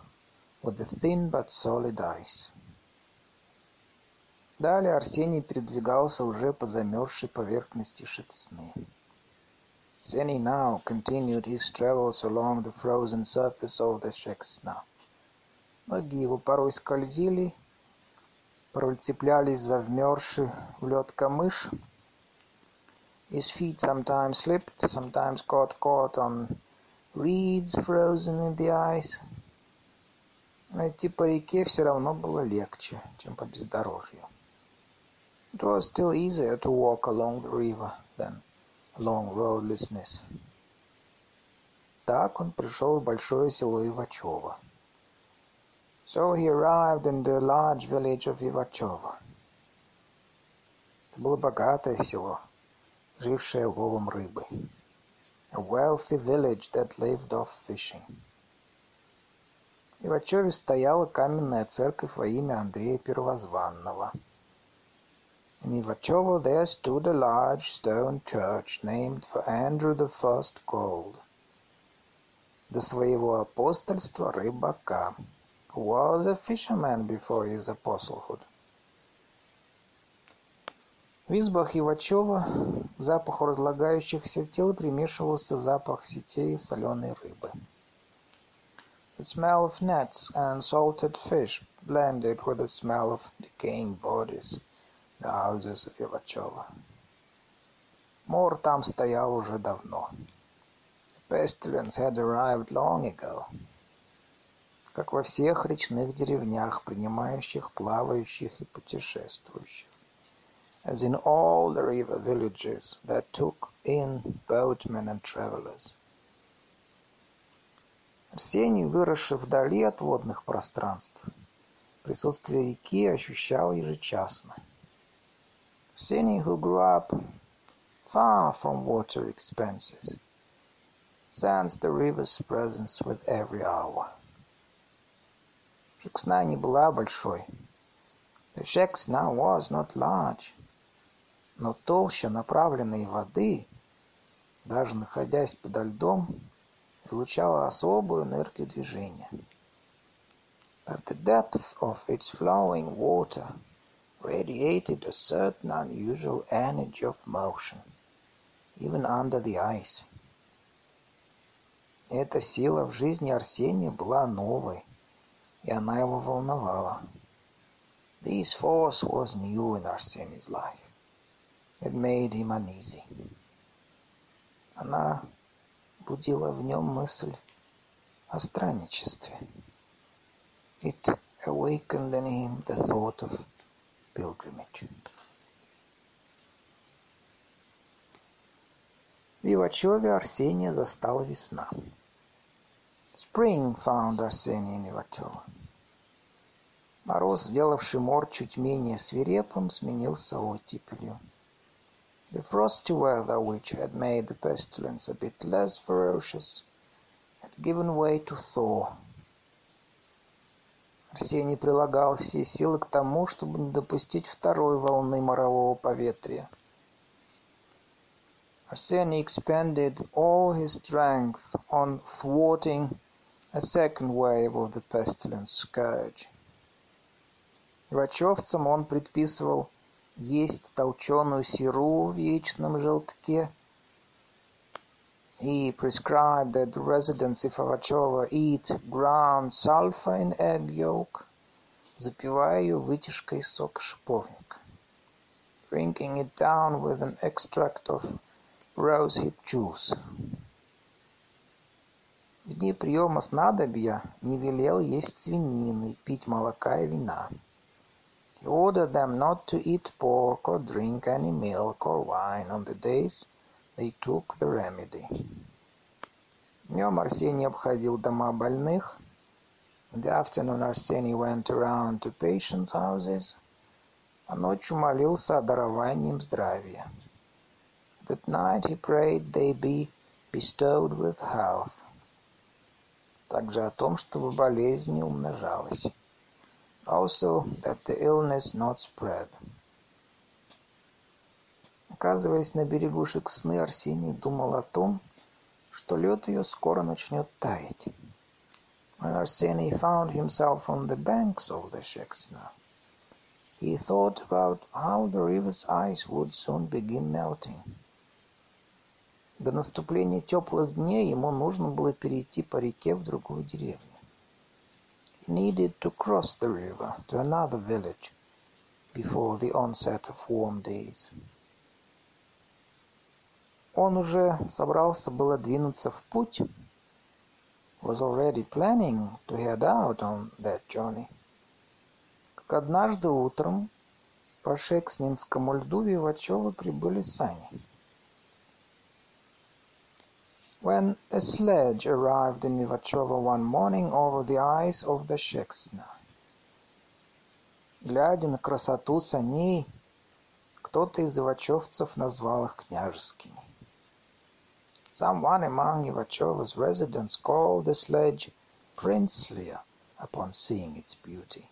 Speaker 1: with the thin but solid ice. Далее Арсений передвигался уже по замерзшей поверхности Шексны. Seni now continued his travels along the frozen surface of the Sheksna. Ноги его порой скользили, порой цеплялись за вмерзший в лед камыш. His feet sometimes slipped, sometimes got caught on reeds frozen in the ice. Но идти по реке все равно было легче, чем по бездорожью. It was still easier to walk along the river than along roadlessness. Так он пришел в большое село Ивачево. So he arrived in the large village of Ивачево. Это было богатое село, жившее ловом рыбы. a wealthy village that lived off fishing. В Ивачеве стояла каменная церковь во имя Андрея Первозванного. In Ivachovo there stood a large stone church named for Andrew the First Gold, до своего апостольства рыбака, who was a fisherman before his apostlehood. В избах Ивачева к запаху разлагающихся тел примешивался запах сетей соленой рыбы. The smell of nets and salted fish blended with the smell of decaying bodies – the houses of Ивачева. Мор там стоял уже давно. The pestilence had arrived long ago. Как во всех речных деревнях, принимающих плавающих и путешествующих. as in all the river villages that took in boatmen and travelers. Арсений, выросший вдали от водных пространств, присутствие реки ощущал ежечасно. Арсений, who grew up far from water expanses, sensed the river's presence with every hour. Шексна не была большой. The Sheksna was not large. Но толща направленной воды, даже находясь подо льдом, излучала особую энергию движения. But the depth of its flowing water radiated a certain unusual energy of motion, even under the ice. Эта сила в жизни Арсения была новой, и она его волновала. This force was new in Arseni's life. It made him uneasy. Она будила в нем мысль о странничестве. It awakened in him the thought of pilgrimage. В Ивачеве Арсения застала весна. Spring found in Ивачево. Мороз, сделавший мор чуть менее свирепым, сменился оттепелью. The frosty weather, which had made the pestilence a bit less ferocious, had given way to thaw. Арсений прилагал все силы к тому, чтобы не допустить второй волны морового поветрия. Arseny expended all his strength on thwarting a second wave of the pestilence scourge. Ивачевцам он предписывал есть толченую сиру в яичном желтке. He prescribed that the residents of Avachova eat ground sulfur in egg yolk, запивая ее вытяжкой сока шиповника. Drinking it down with an extract of rosehip juice. В дни приема снадобья не велел есть свинины, пить молока и вина. Ordered them not to eat pork or drink any milk or wine on the days they took the remedy. Днем Арсений обходил дома больных. In the afternoon Arsenij went around to patients' houses, а ночью молился о даровании им здравия. That night he prayed they be bestowed with health. Также о том, чтобы болезнь не умножалась. Also, that the illness not spread. Оказываясь на берегу Шексны, Арсений думал о том, что лед ее скоро начнет таять. When Arseny found himself on the banks of the Sheksna, he thought about how the river's ice would soon begin melting. До наступления теплых дней ему нужно было перейти по реке в другую деревню needed to cross the river to another village before the onset of warm days. Он уже собрался было двинуться в путь, was already planning to head out on that journey. Как однажды утром по Шекснинскому льду Вивачева прибыли сани. when a sledge arrived in Ивачево one morning over the ice of the Sheksna. Глядя на красоту саней, кто-то из ивачевцев назвал их княжескими. Someone among Ivachova's residents called the sledge Princelier upon seeing its beauty.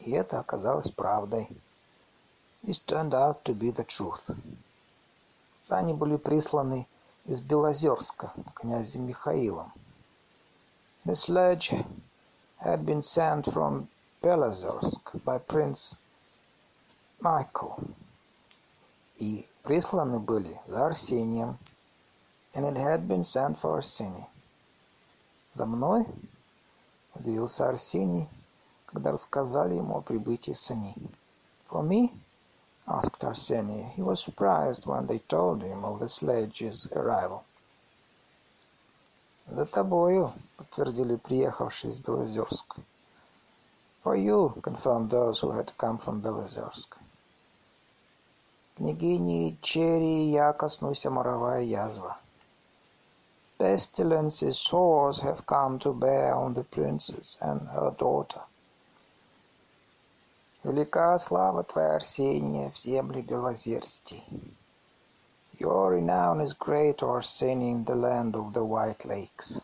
Speaker 1: И это оказалось правдой. This turned out to be the truth. Сани были присланы из Белозерска князем Михаилом. The sledge had been sent from Belozersk by Prince Michael. И присланы были за Арсением. And it had been sent for Arsenij. За мной удивился Арсений, когда рассказали ему о прибытии саней. For me? asked Arseny. He was surprised when they told him of the sledge's arrival. «За тобою», — подтвердили приехавшие из Белозерска. «For you», — confirmed those who had come from Белозерск. Княгини Черри я коснусь моровая язва. Pestilence's sores have come to bear on the princess and her daughter. Велика слава твоя, Арсения, в земле Белозерстий. Your renown is great, O in the land of the White Lakes.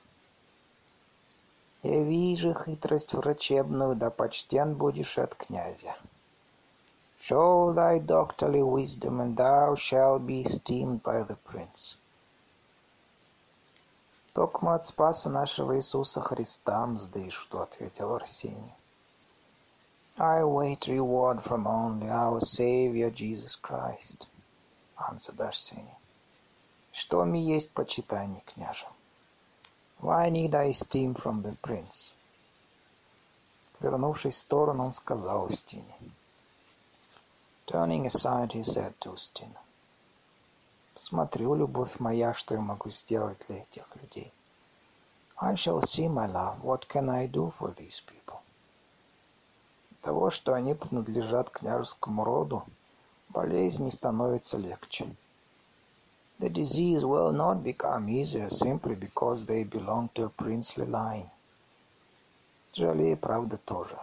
Speaker 1: Я вижу хитрость врачебную, да почтен будешь от князя. Show thy doctorly wisdom, and thou shalt be esteemed by the prince. Токмо от спаса нашего Иисуса Христа мздыш, что ответил Арсений. I wait reward from only our Savior Jesus Christ, answered Arseny. Что ми есть почитание, княже? Why need I esteem from the prince? Вернувшись в сторону, он сказал Устине. Turning aside, he said to Ustina. Посмотрю, любовь моя, что я могу сделать для этих людей. I shall see, my love, what can I do for these people? Того, что они принадлежат княжескому роду, болезнь не становится легче. The disease will not become easier simply because they belong to a princely line. Тяжелее, правда, тоже.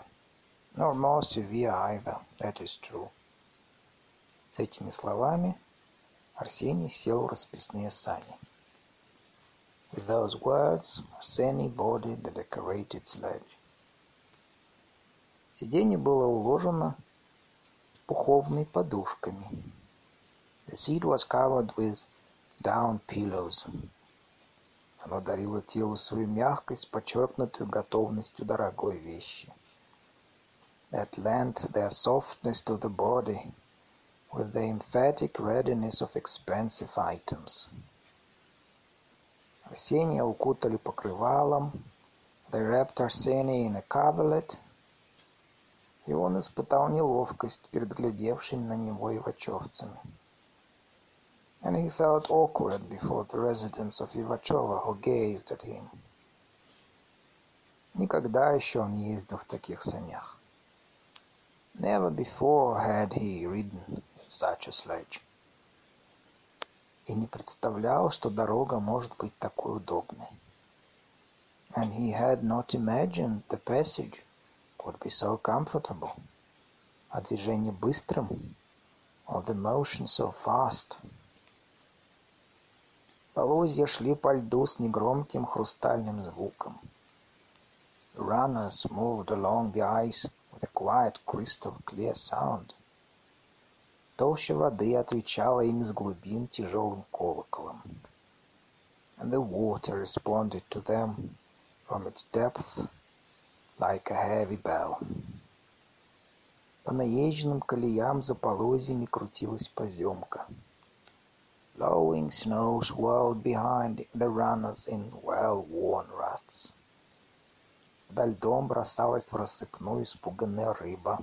Speaker 1: Nor more severe either, that is true. С этими словами Арсений сел в расписные сани. With those words, Arsenij boarded the decorated sledge. Сиденье было уложено пуховыми подушками. The seat was covered with down pillows. Оно дарило телу свою мягкость, подчеркнутую готовностью дорогой вещи. That lent their softness to the body with the emphatic readiness of expensive items. Арсения укутали покрывалом. They wrapped Arseny in a coverlet и он испытал неловкость перед глядевшими на него ивачевцами. And he felt awkward before the residents of Ivachova who gazed at him. Никогда еще он не ездил в таких санях. Never before had he ridden in such a sledge. И не представлял, что дорога может быть такой удобной. And he had not imagined the passage would be so comfortable. А движение быстрым, or the motion so fast. Полозья шли по льду с негромким хрустальным звуком. runners moved along the ice with a quiet, crystal clear sound. Толща воды отвечала им из глубин тяжелым колоколом. And the water responded to them from its depth like a heavy bell. По наезженным колеям за полозьями крутилась поземка. Blowing snow swirled behind the runners in well-worn ruts. Вдаль льдом бросалась в рассыпную испуганная рыба.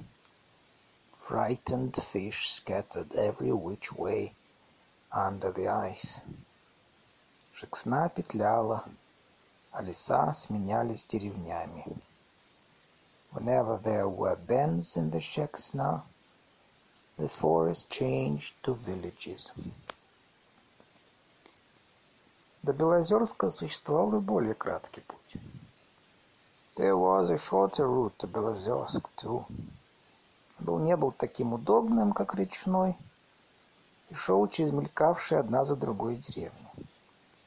Speaker 1: Frightened fish scattered every which way under the ice. Шексна петляла, а леса сменялись деревнями. Whenever there were bends in the Sheksna, the forest changed to villages. До Белозерска существовал и более краткий путь. There was a shorter route to Белозерск, too. Был не был таким удобным, как речной, и шел через мелькавшие одна за другой деревни.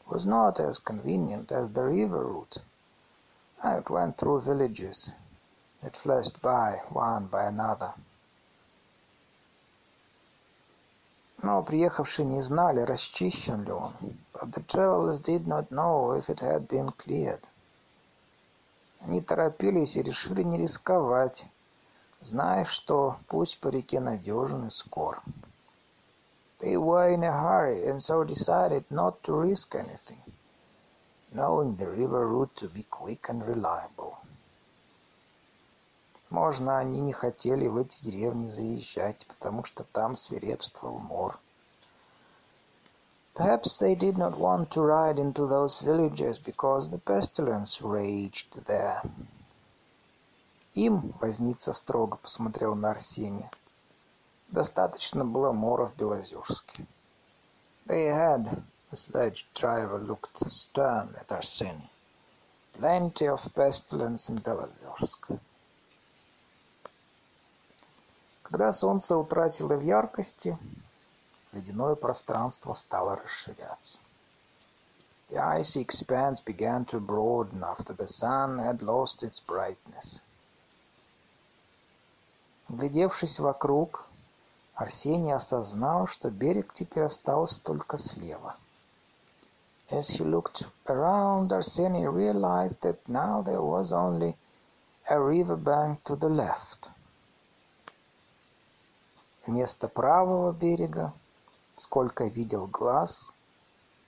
Speaker 1: was not as convenient as the river route. It went through villages that flashed by one by another. Но приехавшие не знали, расчищен ли он. But the travelers did not know if it had been cleared. Они торопились и решили не рисковать, зная, что путь по реке надежен и скор. They were in a hurry and so decided not to risk anything, knowing the river route to be quick and reliable. Можно, они не хотели в эти деревни заезжать, потому что там свирепствовал мор. Perhaps they did not want to ride into those villages because the pestilence raged there. Им, возница строго посмотрел на Арсения, достаточно было мора в Белозерске. They had, the sledge driver looked stern at Arseny, plenty of pestilence in Белозерск. Когда солнце утратило в яркости, ледяное пространство стало расширяться. The icy expanse began to broaden after the sun had lost its brightness. Глядевшись вокруг, Арсений осознал, что берег теперь остался только слева. As he looked around, Arseny realized that now there was only a river bank to the left. Вместо правого берега сколько видел глаз,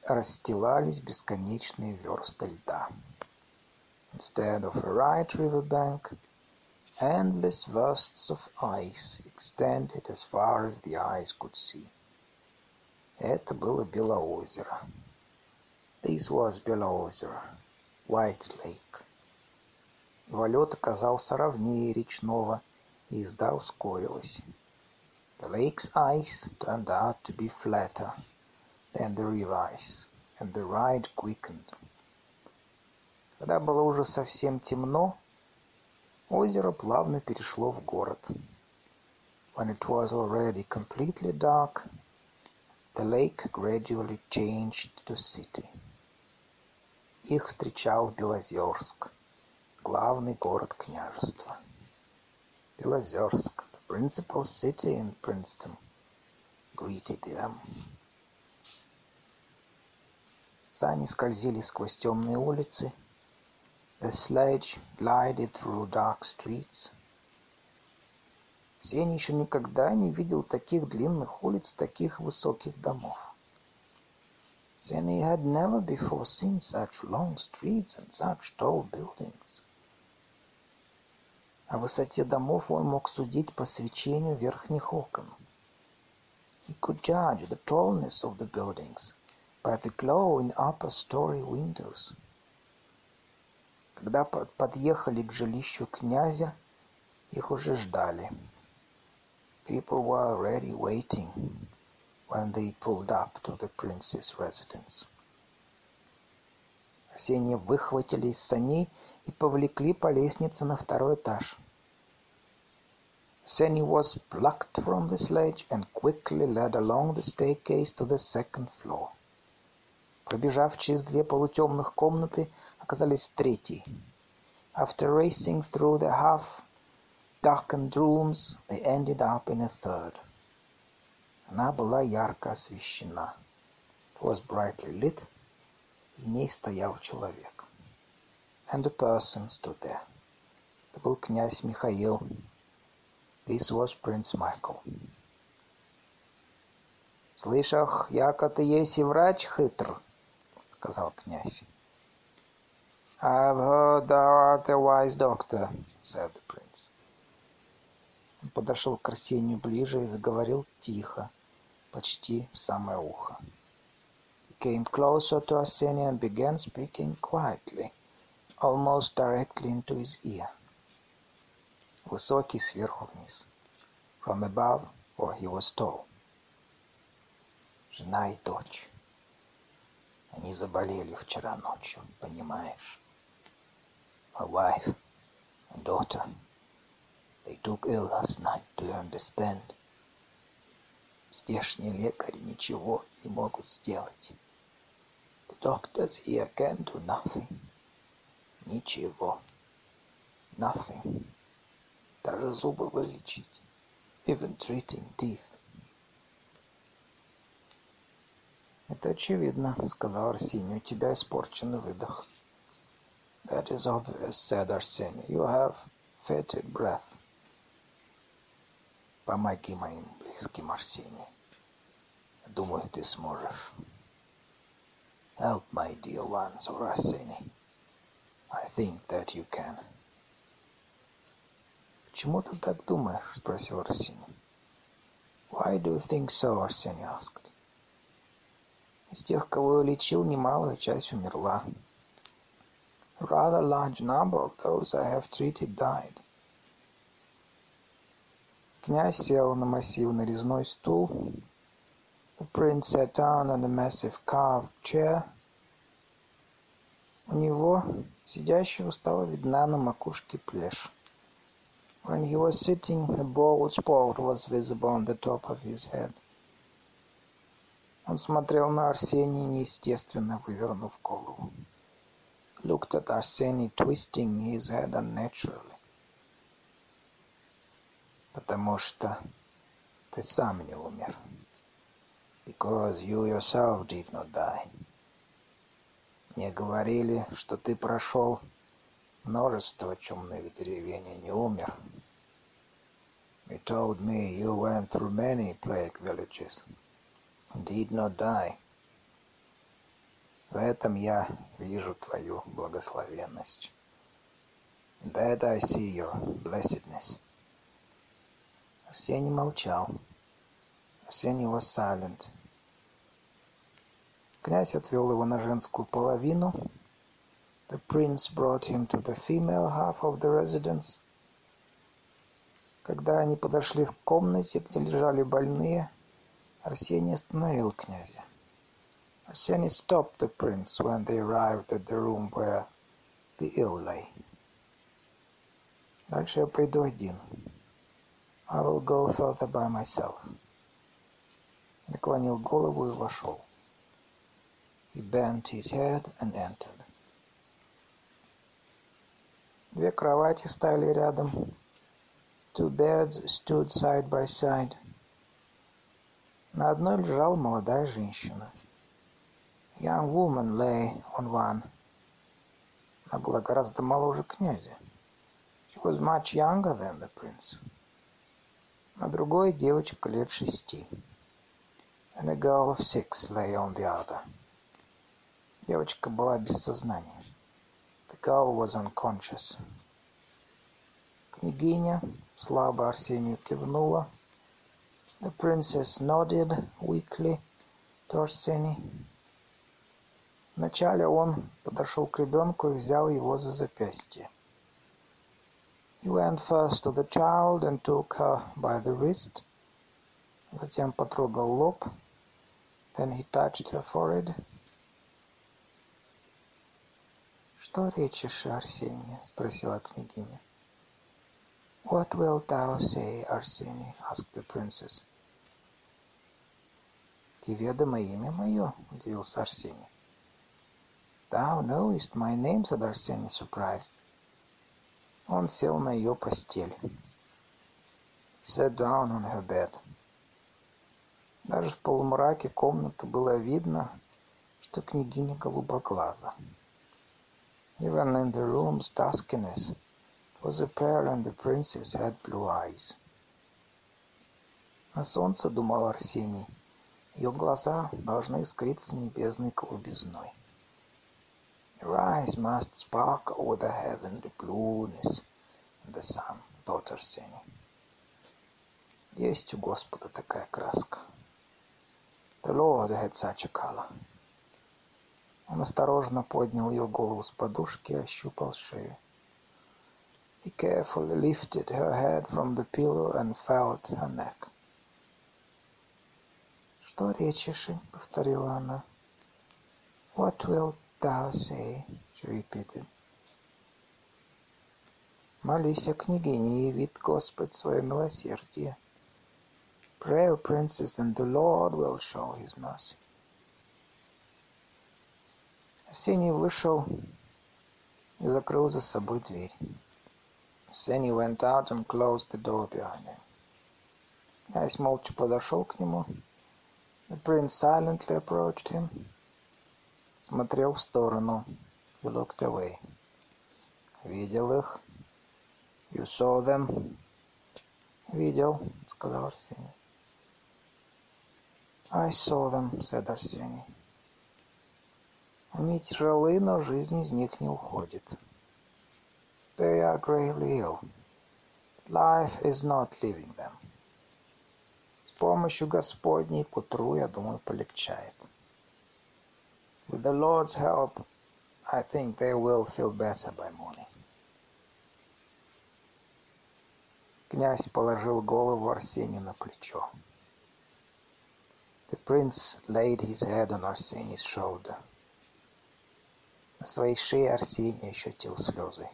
Speaker 1: расстилались бесконечные версты льда. Instead of a right river bank, endless versts of ice extended as far as the eyes could see. Это было Белоозеро. This was Белоозеро, White Lake. Лед оказался ровнее речного, и езда ускорилась. The lake's ice turned out to be flatter than the river ice, and the ride quickened. Когда было уже совсем темно, озеро плавно перешло в город. When it was already completely dark, the lake gradually changed to city. Их встречал Белозерск, главный город княжества. Белозерск, principal city in Princeton, greeted them. Сани скользили сквозь темные улицы. The sledge glided through dark streets. Сеня еще никогда не видел таких длинных улиц, таких высоких домов. Svenny had never before seen such long streets and such tall buildings. О высоте домов он мог судить по свечению верхних окон. He could judge the tallness of the buildings by the glow in upper story windows. Когда подъехали к жилищу князя, их уже ждали. People were already waiting when they pulled up to the prince's residence. Арсения выхватили из саней и повлекли по лестнице на второй этаж. Seni was plucked from the sledge and quickly led along the staircase to the second floor. Пробежав через две полутемных комнаты, оказались в третьей. After racing through the half-darkened rooms, they ended up in a third. Она была ярко освещена. It was brightly lit. В ней стоял человек. And a person stood there. Это был князь Михаил. This was Prince Michael. «Слышах, яко ты есть и врач хитр», — сказал князь. «I've heard thou art a wise doctor», — said the prince. Он подошел к Арсению ближе и заговорил тихо, почти в самое ухо. He came closer to Arsenia and began speaking quietly, almost directly into his ear. Высокий сверху вниз. From above, for he was tall. Жена и дочь. Они заболели вчера ночью, понимаешь? My wife and daughter, they took ill last night, do you understand? Здешние лекари ничего не могут сделать. The doctors here can do nothing. Ничего. Nothing. Даже зубы вылечить. Even treating teeth. Это очевидно, сказал Арсений. У тебя испорченный выдох. That is obvious, said Arsenio. You have fetid breath. Помоги моим близким, Арсений. Думаю, ты сможешь. Help my dear ones, or Arseny. I think that you can. Почему ты так думаешь? спросил Арсений. Why do you think so? Арсений asked. Из тех, кого я лечил, немалая часть умерла. Rather large number of those I have treated died. Князь сел на массивный резной стул. The prince sat down on a massive carved chair. У него, сидящего, стала видна на макушке плешь. When he was sitting, a bald spot was visible on the top of his head. Он смотрел на Арсения, неестественно вывернув голову looked at Arseny twisting his head unnaturally. Потому что ты сам не умер. Because you yourself did not die. Мне говорили, что ты прошел множество чумных деревень и не умер. You told me you went through many plague villages and did not die. В этом я вижу твою благословенность. That I see your blessedness. Арсений молчал. Арсений was silent. Князь отвел его на женскую половину. The prince brought him to the female half of the residence. Когда они подошли в комнате, где лежали больные, Арсений остановил князя. Arseny stopped the prince when they arrived at the room where the ill lay. Дальше я пойду один. I will go further by myself. Наклонил голову и вошел. He bent his head and entered. Две кровати стояли рядом. Two beds stood side by side. На одной лежала молодая женщина. Young woman lay on one. Она была гораздо моложе князя. She was much younger than the prince. На другой девочка лет шести. And a girl of six lay on the other. Девочка была без сознания. The girl was unconscious. Княгиня слабо Арсению кивнула. The princess nodded weakly to Arseny. Вначале он подошел к ребенку и взял его за запястье. He went first to the child and took her by the wrist. Затем потрогал лоб. Then he touched her forehead. «Что речешь, Арсений?» — спросила княгиня. «What wilt thou say, Арсений?» — asked the princess. «Тебе ведомо имя мое?» — удивился Арсений. «Thou knowest my name», — said Арсений, surprised. Он сел на ее постель. Sat down on her bed. Даже в полумраке комнаты было видно, что княгиня голубоглаза. Even in the room's duskiness, it was apparent the princess had blue eyes. На солнце, думал Арсений, ее глаза должны искриться небесной голубизной. Your eyes must sparkle with a heavenly blueness in the sun, thought Арсений. Есть у Господа такая краска. The Lord had such a color. Он осторожно поднял ее голову с подушки и ощупал шею. He carefully lifted her head from the pillow and felt her neck. «Что речишь?» — повторила она. «What will thou say?» — she repeated. «Молись о княгине, явит Господь свое милосердие. Pray, O princess, and the Lord will show his mercy». Арсений вышел и закрыл за собой дверь.
Speaker 2: Арсений went out and closed the door behind him.
Speaker 1: Князь молча подошел к нему.
Speaker 2: The prince silently approached him.
Speaker 1: Смотрел в сторону.
Speaker 2: He looked away.
Speaker 1: Видел их?
Speaker 2: You saw them?
Speaker 1: Видел, сказал Арсений.
Speaker 2: I saw them, said Арсений.
Speaker 1: Они тяжелы, но жизнь из них не уходит.
Speaker 2: They are gravely ill. Life is not leaving them.
Speaker 1: С помощью Господней к утру, я думаю, полегчает.
Speaker 2: With the Lord's help, I think they will feel better by morning.
Speaker 1: Князь положил голову Арсению на плечо.
Speaker 2: The prince laid his head on Arseny's shoulder.
Speaker 1: На своей шее Арсений ощутил слезы.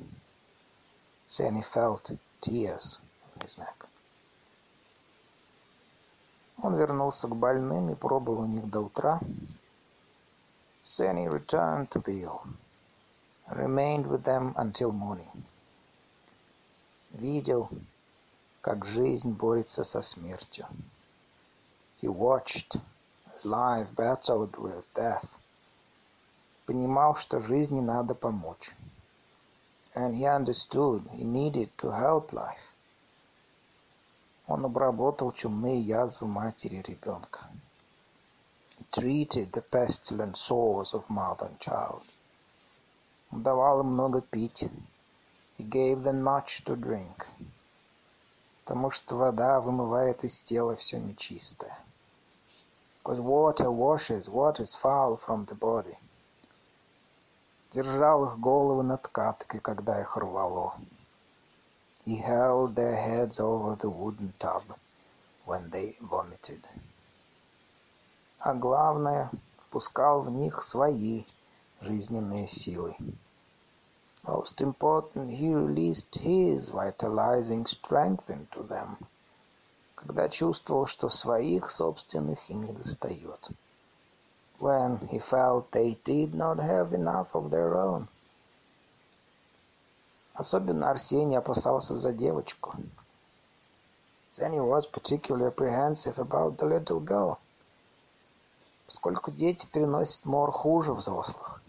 Speaker 2: Arsenij felt tears neck.
Speaker 1: Он вернулся к больным и пробыл у них до утра.
Speaker 2: Arsenij returned to the ill, remained with them until morning.
Speaker 1: Видел, как жизнь борется со смертью.
Speaker 2: He watched as life battled with death.
Speaker 1: Понимал, что жизни надо помочь.
Speaker 2: And he understood he needed to help life.
Speaker 1: Он обработал чумные язвы матери и ребенка.
Speaker 2: He treated the pestilent sores of mother and child.
Speaker 1: Он давал им много пить.
Speaker 2: He gave them much to drink.
Speaker 1: Потому что вода вымывает из тела все нечистое.
Speaker 2: Because water washes what is foul from the body.
Speaker 1: Держал их головы над каткой, когда их рвало.
Speaker 2: He held their heads over the wooden tub when they vomited.
Speaker 1: А главное, впускал в них свои жизненные силы.
Speaker 2: Most important, he released his vitalizing strength into them.
Speaker 1: Когда чувствовал, что своих собственных им не достает.
Speaker 2: When he felt they did not have enough of their own.
Speaker 1: Особенно Арсений опасался за девочку.
Speaker 2: Then he was particularly apprehensive about the little girl.
Speaker 1: Поскольку дети переносят мор хуже взрослых.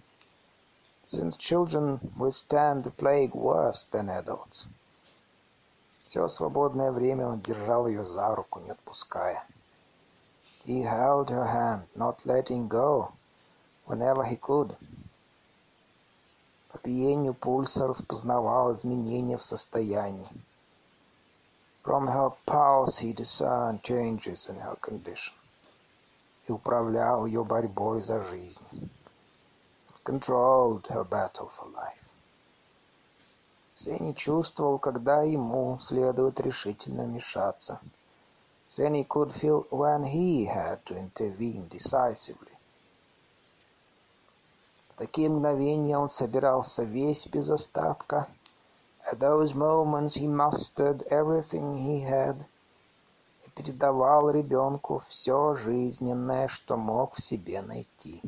Speaker 2: Since children withstand the plague worse than adults.
Speaker 1: Все свободное время он держал ее за руку, не отпуская.
Speaker 2: He held her hand, not letting go, whenever he could.
Speaker 1: По биению пульса распознавал изменения в состоянии.
Speaker 2: From her pulse he discerned changes in her condition.
Speaker 1: И управлял ее борьбой за жизнь.
Speaker 2: Controlled her battle for life.
Speaker 1: Сеня чувствовал, когда ему следует решительно вмешаться.
Speaker 2: Then he could feel when he had to intervene decisively.
Speaker 1: В такие мгновения он собирался весь без остатка.
Speaker 2: At those moments he mustered everything he had
Speaker 1: и передавал ребенку все жизненное, что мог в себе найти.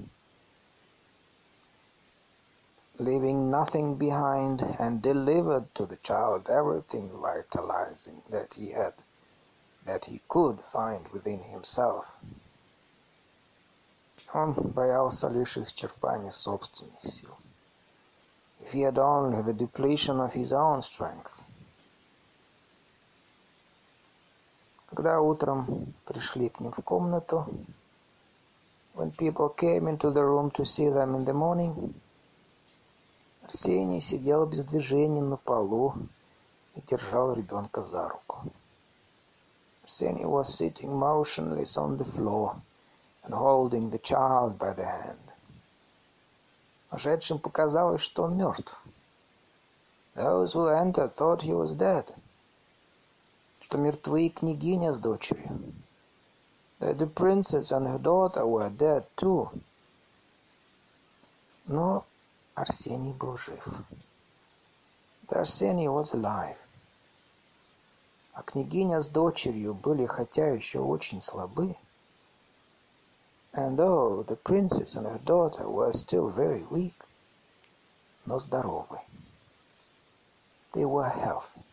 Speaker 2: leaving nothing behind and delivered to the child everything vitalizing that he had, that he could find within himself.
Speaker 1: Он боялся лишь исчерпания собственных сил.
Speaker 2: He feared only the depletion of his own strength.
Speaker 1: Когда утром пришли к ним в комнату,
Speaker 2: when people came into the room to see them in the morning,
Speaker 1: Арсений сидел без движения на полу и держал ребенка за руку.
Speaker 2: Arsenij was sitting motionless on the floor and holding the child by the hand.
Speaker 1: Вошедшим показалось, что он мертв.
Speaker 2: Those who entered thought he was dead.
Speaker 1: Что мертвы и княгиня с дочерью.
Speaker 2: That the princess and her daughter were dead too.
Speaker 1: Но Арсений был жив.
Speaker 2: But Arsenij was alive.
Speaker 1: А княгиня с дочерью были хотя еще очень слабы, And though the princess and her daughter were still very weak, но здоровы, they were healthy.